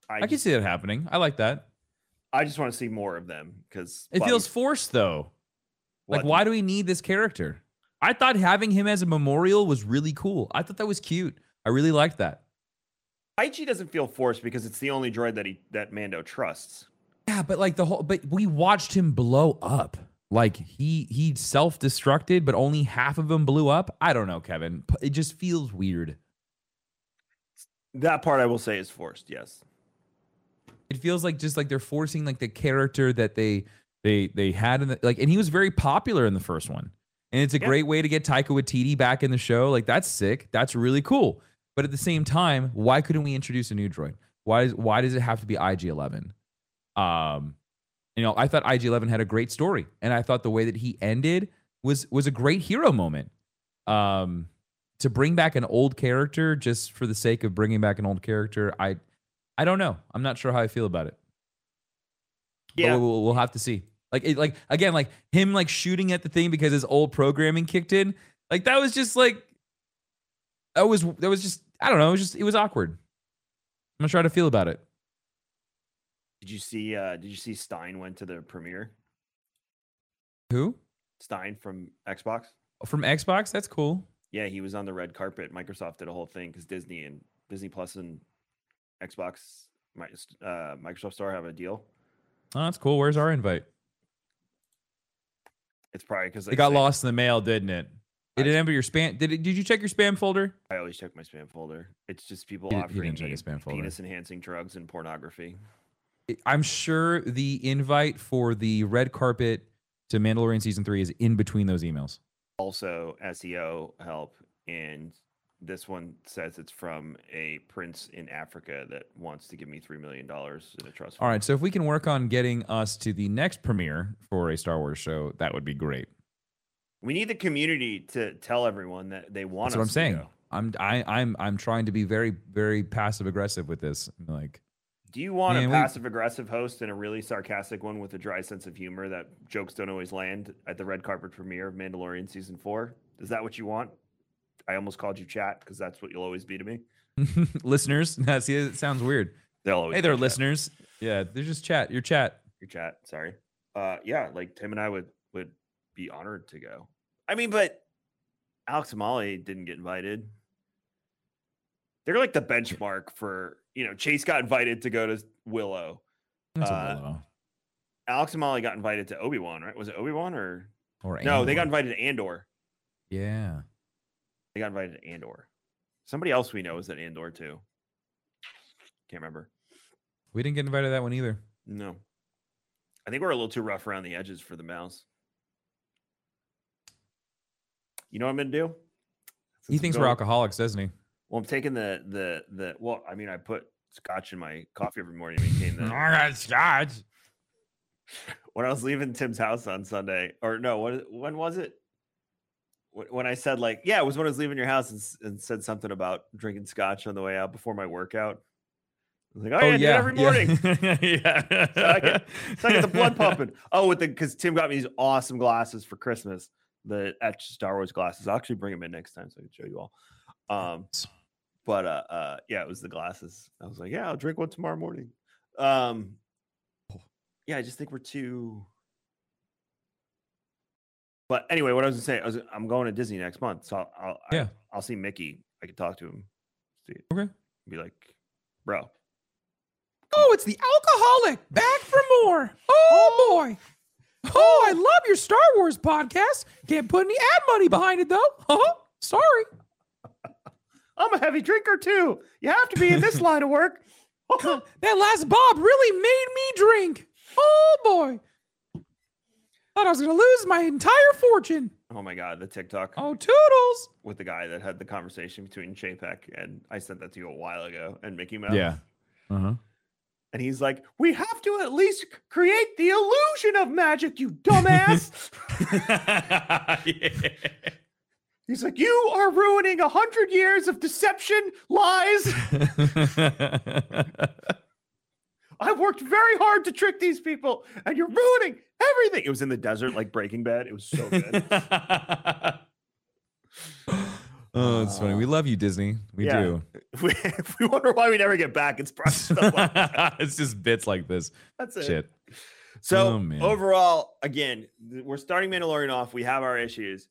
I, I, can just, see that happening. I like that. I just want to see more of them because It feels forced though. Like, why do we need this character? I thought having him as a memorial was really cool. I thought that was cute. I really liked that. IG doesn't feel forced because it's the only droid that he that Mando trusts. Yeah, but like the whole, but we watched him blow up. Like he he self destructed, but only half of him blew up. I don't know, Kevin. It just feels weird. That part I will say is forced. Yes. It feels like just like they're forcing like the character that they they they had in the like, and he was very popular in the first one. And it's a Yeah. great way to get Taika Waititi back in the show. Like that's sick. That's really cool. But at the same time, why couldn't we introduce a new droid? Why is why does it have to be IG11? Um, you know, I thought IG11 had a great story, and I thought the way that he ended was was a great hero moment. Um, to bring back an old character just for the sake of bringing back an old character, I I don't know. I'm not sure how I feel about it. Yeah. But we'll, we'll have to see. Like it, like again, like him like shooting at the thing because his old programming kicked in. Like that was just like that was that was just I don't know. It was just it was awkward. I'm not sure how to feel about it. Did you see? uh Did you see Stein went to the premiere? Who Stein from Xbox. from Xbox? That's cool. Yeah, he was on the red carpet. Microsoft did a whole thing because Disney and Disney Plus and Xbox, uh, Microsoft Store have a deal. Oh, that's cool. Where's our invite? It's probably because It got lost in the mail, didn't it? Did it enter your spam? Did it? Did you check your spam folder? I always check my spam folder. It's just people He- he offering check me penis enhancing drugs and pornography. I'm sure the invite for the red carpet to Mandalorian season three is in between those emails. Also, SEO help, and this one says it's from a prince in Africa that wants to give me three million dollars in a trust. Fund. All right, so if we can work on getting us to the next premiere for a Star Wars show, that would be great. We need the community to tell everyone that they want. That's what I'm to saying. go. I'm I, I'm I'm trying to be very very passive aggressive with this. Like, Do you want Man, a passive aggressive host and a really sarcastic one with a dry sense of humor that jokes don't always land at the red carpet premiere of Mandalorian season four? Is that what you want? I almost called you chat because that's what you'll always be to me. listeners, see, it sounds weird. They'll always Hey be there, chat. listeners. Yeah, they're just chat. Your chat. Your chat. Sorry. Uh, yeah, like Tim and I would would be honored to go. I mean, but Alex and Molly didn't get invited. They're like the benchmark for you know. Chase got invited to go to Willow. Uh, Willow. Alex and Molly got invited to Obi Wan, right? Was it Obi Wan or Or no? They got invited to Andor. Yeah. They got invited to Andor. Somebody else we know is at Andor too. Can't remember. We didn't get invited to that one either. No. I think we're a little too rough around the edges for the mouse. You know what I'm gonna do? He Since I'm thinks we're alcoholics, doesn't he? Well, I'm taking the the the well, I mean, I put scotch in my coffee every morning to maintain the got scotch. when I was leaving Tim's house on Sunday, or no, what when was it? Wh- When I said like, yeah, it was when I was leaving your house and, and said something about drinking scotch on the way out before my workout. I was like, oh, yeah, I do it every morning. yeah. so, I get, so I get the blood pumping. Oh, with the because Tim got me these awesome glasses for Christmas, the etched Star Wars glasses. I'll actually bring them in next time so I can show you all. Um, but uh, uh, yeah, it was the glasses. I was like, yeah, I'll drink one tomorrow morning. Um, yeah, I just think we're too. But anyway, what I was gonna say, I was, I'm going to Disney next month, so I'll, I'll Yeah. I, will see Mickey. I can talk to him. See, Okay. be like, bro, Oh, it's the alcoholic back for more. Oh, oh boy. Oh, I love your Star Wars podcast. Can't put any ad money behind it though. Huh? Sorry. I'm a heavy drinker too. You have to be in this line of work. that last Bob really made me drink. Oh boy. Thought I was gonna lose my entire fortune. Oh my god, the TikTok Oh, toodles. with the guy that had the conversation between Chapek and I sent that to you a while ago and Mickey Mouse. Yeah. Uh huh. And he's like, "We have to at least create the illusion of magic, you dumbass." He's like, "You are ruining a hundred years of deception, lies. I've worked very hard to trick these people, and you're ruining everything." It was in the desert, like Breaking Bad. It was so good. oh, it's funny. We love you, Disney. We Yeah. do. if, we, if we wonder why we never get back, it's probably stuff like it's just bits like this. That's it. Shit. So Oh, overall, again, we're starting Mandalorian off. We have our issues.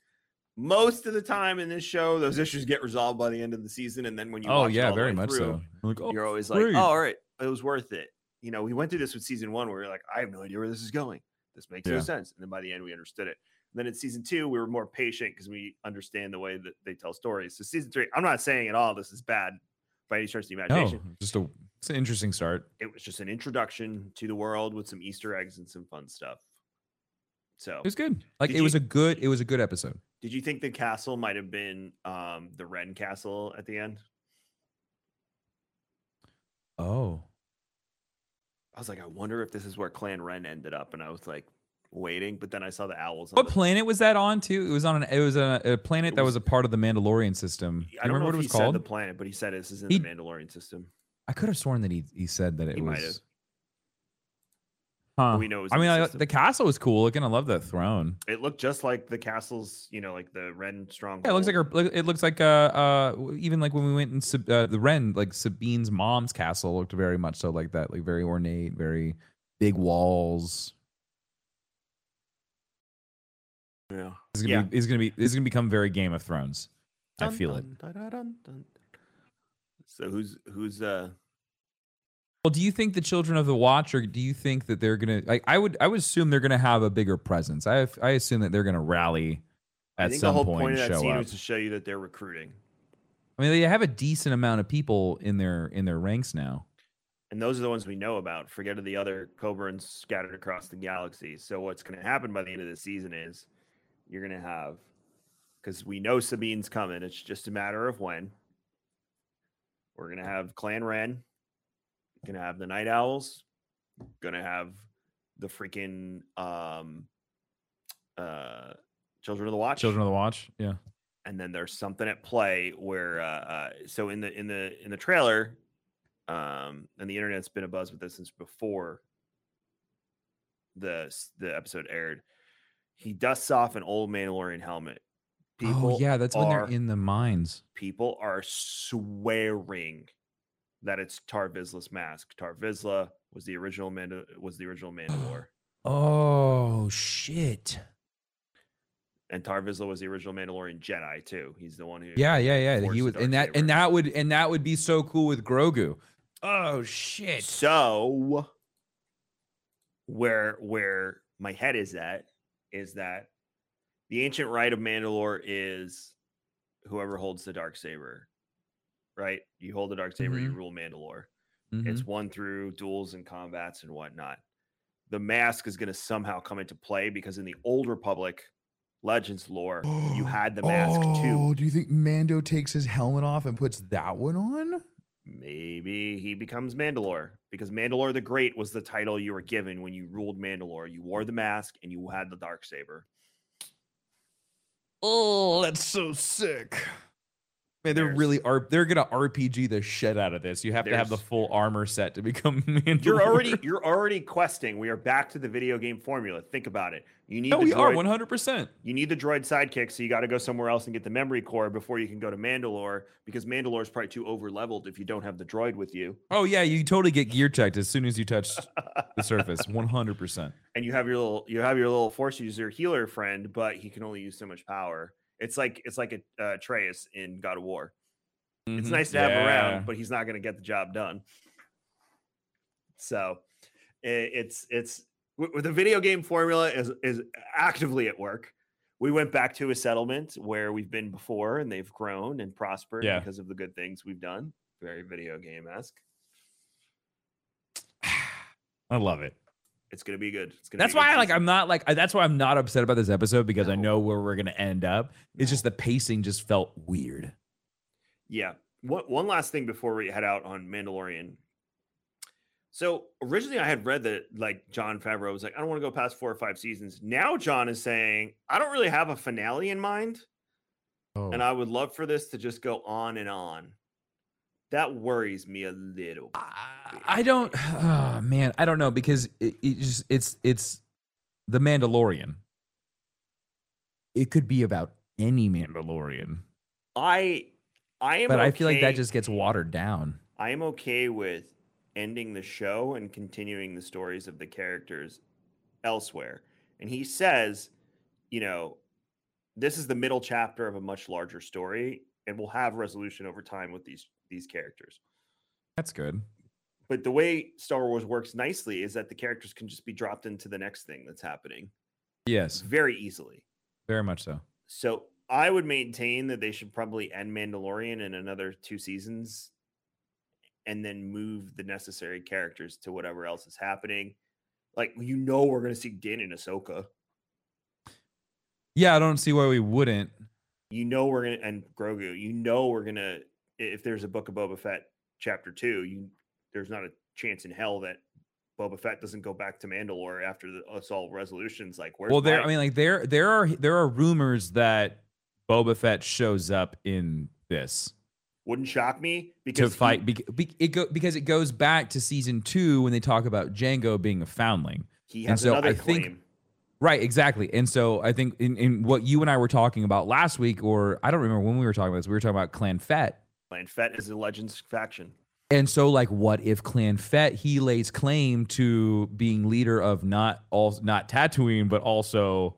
Most of the time in this show, those issues get resolved by the end of the season, and then when you Oh yeah, very much through, so. Like, oh, you're always like, "Oh, all right, it was worth it." You know, we went through this with season one, where we are like, "I have no idea where this is going. This makes no sense." And then by the end, we understood it. And then in season two, we were more patient because we understand the way that they tell stories. So season three, I'm not saying at all this is bad by any stretch of the no, just a it's an interesting start. it was just an introduction to the world with some Easter eggs and some fun stuff. So It was good. Like it was a good. It was a good episode. did you think the castle might have been um the Wren castle at the end? Oh, I was like, I wonder if this is where Clan Wren ended up. And I was like, waiting. But then I saw the owls. On What the, planet was that on too? It was on an. It was a, a planet that was, was- a part of the Mandalorian system. Do I don't remember what it was called? said the planet, but he said this is in He- the Mandalorian system. I could have sworn that he he said that it He might was. Have. Huh. we know it was I mean, the I, the castle was cool looking. I love that throne. It looked just like the castles, you know, like the Wren strong. Yeah, it looks like her. It looks like uh uh even like when we went in Sab- uh, the Wren, like Sabine's mom's castle looked very much so like that, like very ornate, very big walls. Yeah. It's gonna Yeah. be. It's gonna be. It's gonna become very Game of Thrones. I Dun, feel it. dun, dun, dun, dun. So who's who's uh Well, do you think the Children of the Watch, or do you think that they're gonna? Like, I would. I would assume they're gonna have a bigger presence. I. I assume that they're gonna rally at I think some the whole point. point of that scene up. was to show you that they're recruiting. I mean, they have a decent amount of people in their in their ranks now. And those are the ones we know about. Forget the other coverts scattered across the galaxy. So what's going to happen by the end of the season is you're going to have because we know Sabine's coming. It's just a matter of when. We're going to have Clan Wren. To have the Night Owls. To have the freaking um uh Children of the Watch Children of the Watch. Yeah. and then there's something at play where uh, uh so in the in the in the trailer um and the internet's been abuzz with this since before the the episode aired he dusts off an old mandalorian helmet people oh yeah, that's when they're are- in the mines. people are swearing that it's Tarre Vizsla's mask Tarre Vizsla was the original Manda- was the original mandalore Oh shit. and Tarre Vizsla was the original mandalorian jedi too he's the one who Yeah, yeah, yeah. He was, and that, saber. and that would, and that would be so cool with Grogu. Oh shit. So where where my head is at is that the ancient right of Mandalore is whoever holds the dark saber. Right? You hold the dark saber, you Mhm. rule Mandalore. Mhm. It's won through duels and combats and whatnot. The mask is going to somehow come into play because in the old Republic Legends lore, you had the mask too. Oh, do you think Mando takes his helmet off and puts that one on? Maybe he becomes Mandalore because Mandalore the Great was the title you were given when you ruled Mandalore. You wore the mask and you had the dark saber. Oh, that's so sick. Man, they're There's- really are they're gonna RPG the shit out of this. You have to have the full armor set to become Mandalore. You're already you're already questing. We are back to the video game formula. Think about it. You need No, the we are droid- 100. percent You need the droid sidekick, so you got to go somewhere else and get the memory core before you can go to Mandalore because Mandalore is probably too over leveled if you don't have the droid with you. Oh yeah, you totally get gear checked as soon as you touch the surface. 100. percent and you have your little you have your little force user healer friend, but he can only use so much power. It's like it's like a uh, Atreus in God of War. It's nice to have him around, but he's not going to get the job done. So i- it's it's w- the video game formula is is actively at work. We went back to a settlement where we've been before, and they've grown and prospered Yeah. because of the good things we've done. Very video game esque. I love it. It's gonna be good. It's gonna. That's be a good why, like. I'm not like I- that's why I'm not upset about this episode because I know where we're gonna end up. It's just the pacing just felt weird. Yeah. One one last thing before we head out on Mandalorian. So originally, I had read that like Jon Favreau was like, I don't want to go past four or five seasons. Now John is saying, I don't really have a finale in mind, Oh. and I would love for this to just go on and on. That worries me a little. I don't. Oh, man, I don't know because it, it just it's it's the Mandalorian. It could be about any Mandalorian, I I am, but I feel like that just gets watered down. I am okay with ending the show and continuing the stories of the characters elsewhere. And he says, you know, this is the middle chapter of a much larger story, and we'll have resolution over time with these these characters. That's good. But the way Star Wars works nicely is that the characters can just be dropped into the next thing that's happening Yes, very easily. very much so. So I would maintain that they should probably end Mandalorian in another two seasons and then move the necessary characters to whatever else is happening. Like you know we're gonna see Din and Ahsoka. Yeah, I don't see why we wouldn't. You know we're gonna and Grogu. You know we're gonna if there's a book of Boba Fett chapter two, you there's not a chance in hell that Boba Fett doesn't go back to Mandalore after the Assault Resolutions. Like, where's well, there. I mean, like there, there are there are rumors that Boba Fett shows up in this wouldn't shock me to because he- fight bec- be, it go, because it goes back to season two when they talk about Jango being a foundling. He And has so another I think- claim. Right, exactly. And so I think in, in what you and I were talking about last week, or I don't remember when we were talking about this, we were talking about Clan Fett. Clan Fett is a Legends faction. And so, like, what if Clan Fett he lays claim to being leader of not all not Tatooine, but also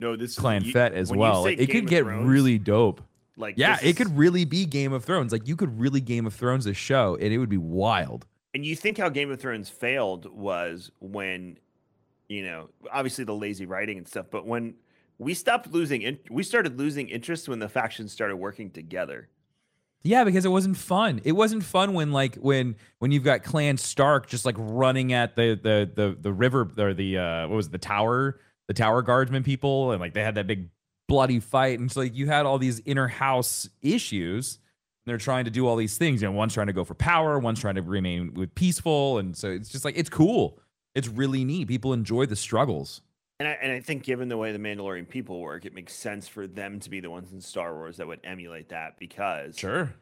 No, this Clan you- Fett as well. Like, it Game could get Thrones, really dope. Like, yeah, it could really be Game of Thrones. Like, you could really Game of Thrones this show, and it would be wild. And you think how Game of Thrones failed was when, you know, obviously the lazy writing and stuff, but when we stopped losing, in, we started losing interest when the factions started working together. Yeah, because it wasn't fun. It wasn't fun when like when when you've got Clan Stark just like running at the the the the river or the uh what was it, the tower the tower guardsmen people and like they had that big bloody fight and so like you had all these inner house issues. And they're trying to do all these things. You know, one's trying to go for power, one's trying to remain with peaceful, and so it's just like it's cool. It's really neat. People enjoy the struggles. And I, and I think given the way the Mandalorian people work, it makes sense for them to be the ones in Star Wars that would emulate that because Sure.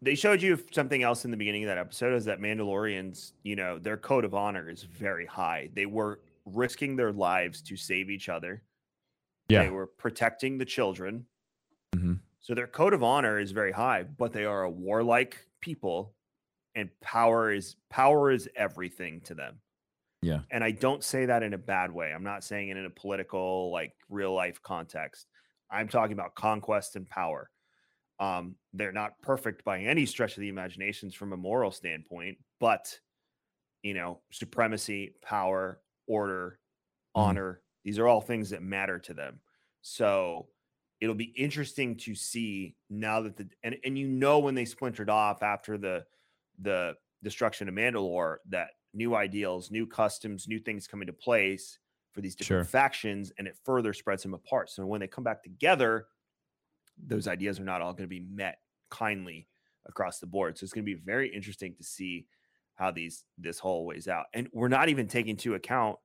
they showed you something else in the beginning of that episode is that Mandalorians, you know, their code of honor is very high. They were risking their lives to save each other. Yeah. They were protecting the children. Mhm. So their code of honor is very high, but they are a warlike people and power is power is everything to them. Yeah. And I don't say that in a bad way. I'm not saying it in a political, like real life context. I'm talking about conquest and power. Um, they're not perfect by any stretch of the imaginations from a moral standpoint, but you know, supremacy, power, order, honor, these are all things that matter to them. So it'll be interesting to see now that the and, and you know when they splintered off after the the destruction of Mandalore that new ideals, new customs, new things come into place for these different Sure. factions, and it further spreads them apart. So when they come back together, those ideas are not all going to be met kindly across the board. So it's going to be very interesting to see how these this whole weighs out. And we're not even taking into account,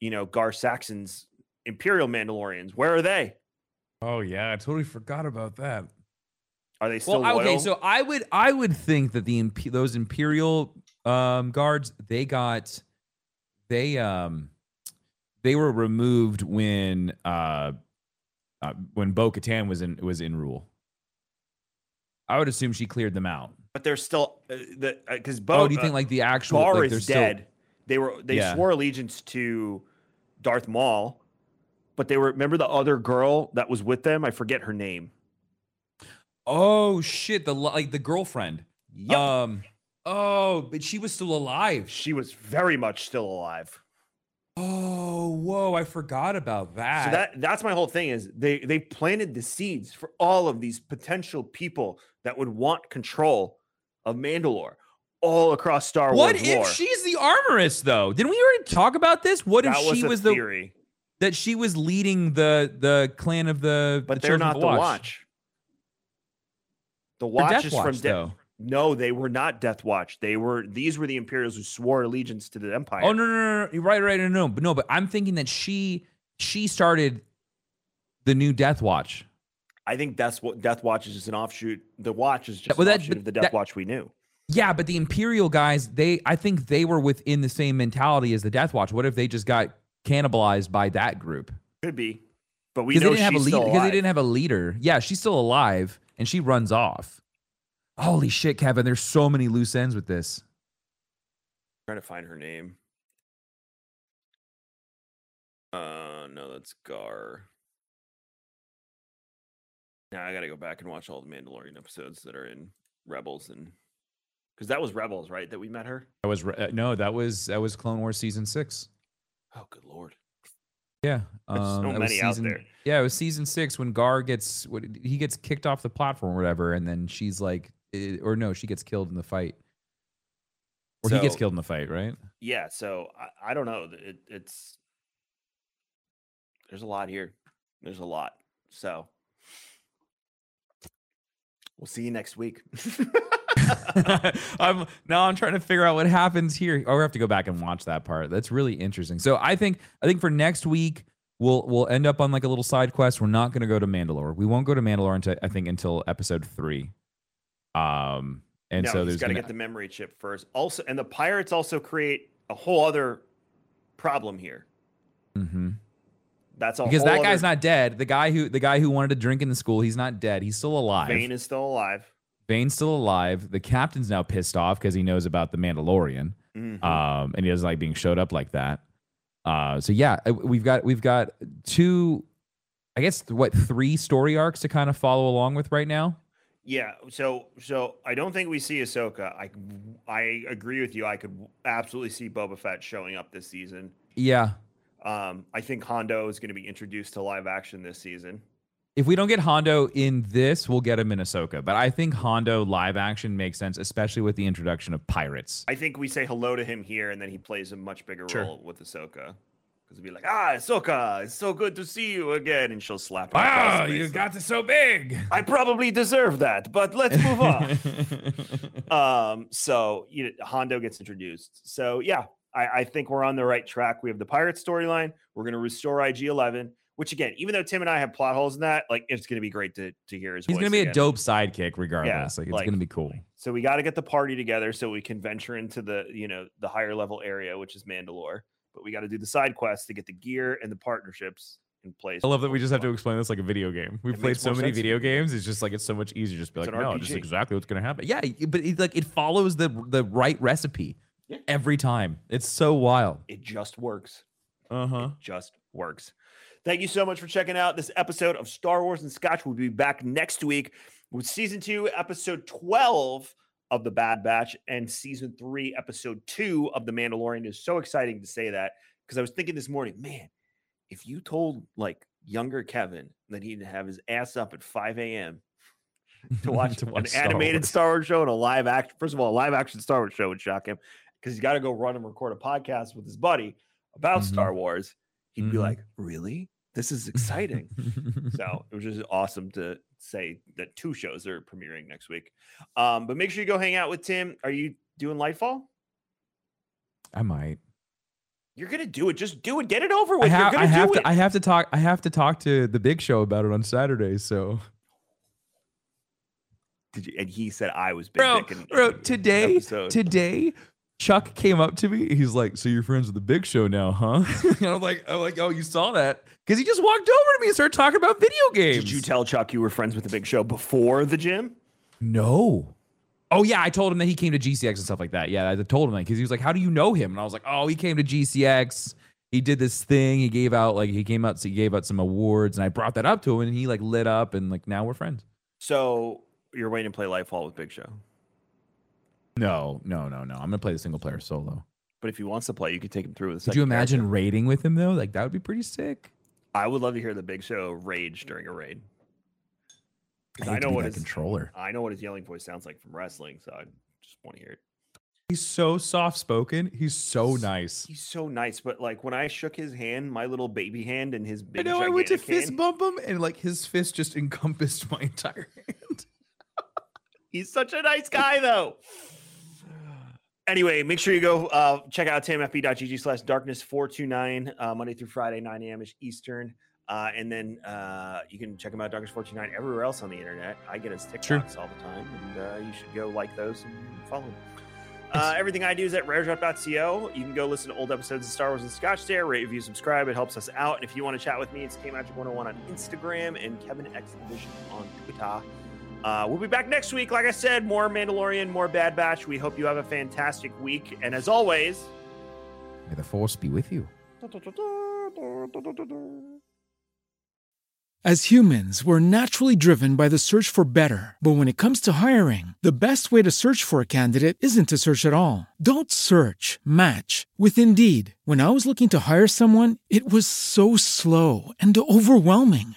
you know, Gar Saxon's Imperial Mandalorians. Where are they? Oh yeah, I totally forgot about that. Are they still well, loyal? okay, so I would I would think that the imp- those imperial um, guards they got they um they were removed when uh, uh when Bo Katan was in was in rule. I would assume she cleared them out. but they're still uh, the because Bo. oh, do you think like the actual Gar like, is still- dead? They were they Yeah. swore allegiance to Darth Maul, but they were remember the other girl that was with them. I forget her name. Oh shit! The like the girlfriend. Yep. Um. Oh, but she was still alive. She was very much still alive. Oh, whoa! I forgot about that. So that that's my whole thing is they they planted the seeds for all of these potential people that would want control of Mandalore all across Star what Wars What if lore. she's the armorist though? Didn't we already talk about this? What if That was she was the theory. that she was leading the the clan of the but the they're not the Watch? watch. The watch is from Death. No, they were not Death Watch. They were these were the Imperials who swore allegiance to the Empire. Oh no, no, no, no, you're right, right, no, no, but no, but I'm thinking that she she started the new Death Watch. I think that's what Death Watch is just an offshoot. The Watch is just Well, that- offshoot of the Death that- Watch we knew. Yeah, but the Imperial guys, they I think they were within the same mentality as the Death Watch. What if they just got cannibalized by that group? Could be, but we know they didn't have a leader. Because they didn't have a leader. Yeah, she's still alive and she runs off. Holy shit, Kevin! There's so many loose ends with this. I'm trying to find her name. Uh, no, that's Gar. Now I got to go back and watch all the Mandalorian episodes that are in Rebels, and because that was Rebels, right? That we met her. That was re- uh, no, that was that was Clone Wars season six. Oh, good lord! Yeah, There's so many out there. Yeah, it was season six when Gar gets what he gets kicked off the platform or whatever, and then she's like, eh, or no, she gets killed in the fight, or he gets killed in the fight, right? Yeah, so I, I don't know. It, it's there's a lot here. There's a lot. So we'll see you next week. I'm now I'm trying to figure out what happens here. Oh, we have to go back and watch that part. That's really interesting. So I think I think for next week we'll we'll end up on like a little side quest. We're not going to go to Mandalore. We won't go to Mandalore until I think until episode three. Um, and no, so there's got to gonna, get the memory chip first. Also, and the pirates also create a whole other problem here. Mm-hmm. That's a because that guy's other- not dead. The guy who the guy who wanted to drink in the school, he's not dead. He's still alive. Vane is still alive. Vane's still alive. The captain's now pissed off because he knows about the Mandalorian, Mhm. um, and he doesn't like being showed up like that. Uh, so yeah, uh, we've got we've got two, I guess what three story arcs to kind of follow along with right now. Yeah, so so I don't think we see Ahsoka. I I agree with you. I could absolutely see Boba Fett showing up this season. Yeah, Um, I think Hondo is going to be introduced to live action this season. if we don't get Hondo in this, we'll get him in Ahsoka. But I think Hondo live action makes sense, especially with the introduction of pirates. I think we say hello to him here, and then he plays a much bigger Sure. role with Ahsoka. Because he'll be like, "Ah, Ahsoka, it's so good to see you again," and she'll slap him. across the face. got to so big. I probably deserve that, but let's move on. um, so you know, Hondo gets introduced. So yeah, I, I think we're on the right track. We have the pirate storyline. We're going to restore IG Eleven, which again, even though Tim and I have plot holes in that, like it's going to be great to to hear his. He's gonna be a dope sidekick, regardless. Yeah, like it's like- gonna be cool. So we got to get the party together so we can venture into the you know the higher level area, which is Mandalore. But we got to do the side quests to get the gear and the partnerships in place. I love that we just have to explain this like a video game. We've It played so many sense video games. It's just like it's so much easier just be It's like, no, this is exactly what's gonna happen. Yeah, but it, like it follows the the right recipe Yeah. every time. It's so wild. It just works. Uh huh. just works. Thank you so much for checking out this episode of Star Wars and Scotch. We'll be back next week with season two, episode 12 of The Bad Batch, and season three, episode two of The Mandalorian. It's so exciting to say that because I was thinking this morning, man, if you told like younger Kevin that he'd have his ass up at 5 a.m. to watch, To watch an Star animated Wars. Star Wars show and a live action, first of all, a live action Star Wars show would shock him because he's got to go run and record a podcast with his buddy about Mhm. Star Wars, he'd be Mhm. like, "Really? This is exciting." so it was just awesome to say that two shows are premiering next week. Um, but make sure you go hang out with Tim. Are you doing Lightfall? I might. You're gonna do it. Just do it. Get it over I with. have, You're I have do to. it. I have to talk. I have to talk to the Big Show about it on Saturday. So, Did you, and he said I was big bro, dick in- bro, today, episode. today, Chuck came up to me. He's like, "So you're friends with the Big Show now, huh?" and I'm like, "I'm like, oh, you saw that?" Because he just walked over to me and started talking about video games. Did you tell Chuck you were friends with the Big Show before the gym? No. Oh yeah, I told him that he came to GCX and stuff like that. Yeah, I told him that because he was like, "How do you know him?" And I was like, "Oh, he came to GCX. He did this thing. He gave out like he came out. So He gave out some awards, and I brought that up to him, and he like lit up, and like now we're friends." So you're waiting to play Lightfall with Big Show. No, no, no, no. I'm gonna play the single player solo. But if he wants to play, you could take him through with. a Could you second character. imagine raiding with him though? Like that would be pretty sick. I would love to hear the Big Show rage during a raid. 'Cause I I, know what his controller. I know what his yelling voice sounds like from wrestling, so I just want to hear it. He's so soft spoken. He's so nice. He's so nice, but like when I shook his hand, my little baby hand and his big. I know. I went to gigantic fist bump him, and like his fist just encompassed my entire hand. He's such a nice guy, though. Anyway, make sure you go uh, check out timfb.gg slash darkness 429 uh, Monday through Friday, 9 a.m. ish Eastern. Uh, and then uh, you can check him out, Darkness 429, everywhere else on the internet. I get his TikToks all the time, and uh, you should go like those and follow him. Uh, everything I do is at raredrop.co. You can go listen to old episodes of Star Wars and Scotch there, rate, review, subscribe. It helps us out. And if you want to chat with me, it's KMagic101 on Instagram and Kevin X on Twitter. Uh, we'll be back next week. Like I said, more Mandalorian, more Bad Batch. We hope you have a fantastic week. And as always, May the force be with you. As humans, we're naturally driven by the search for better. But when it comes to hiring, the best way to search for a candidate isn't to search at all. Don't search, match with Indeed. When I was looking to hire someone, it was so slow and overwhelming.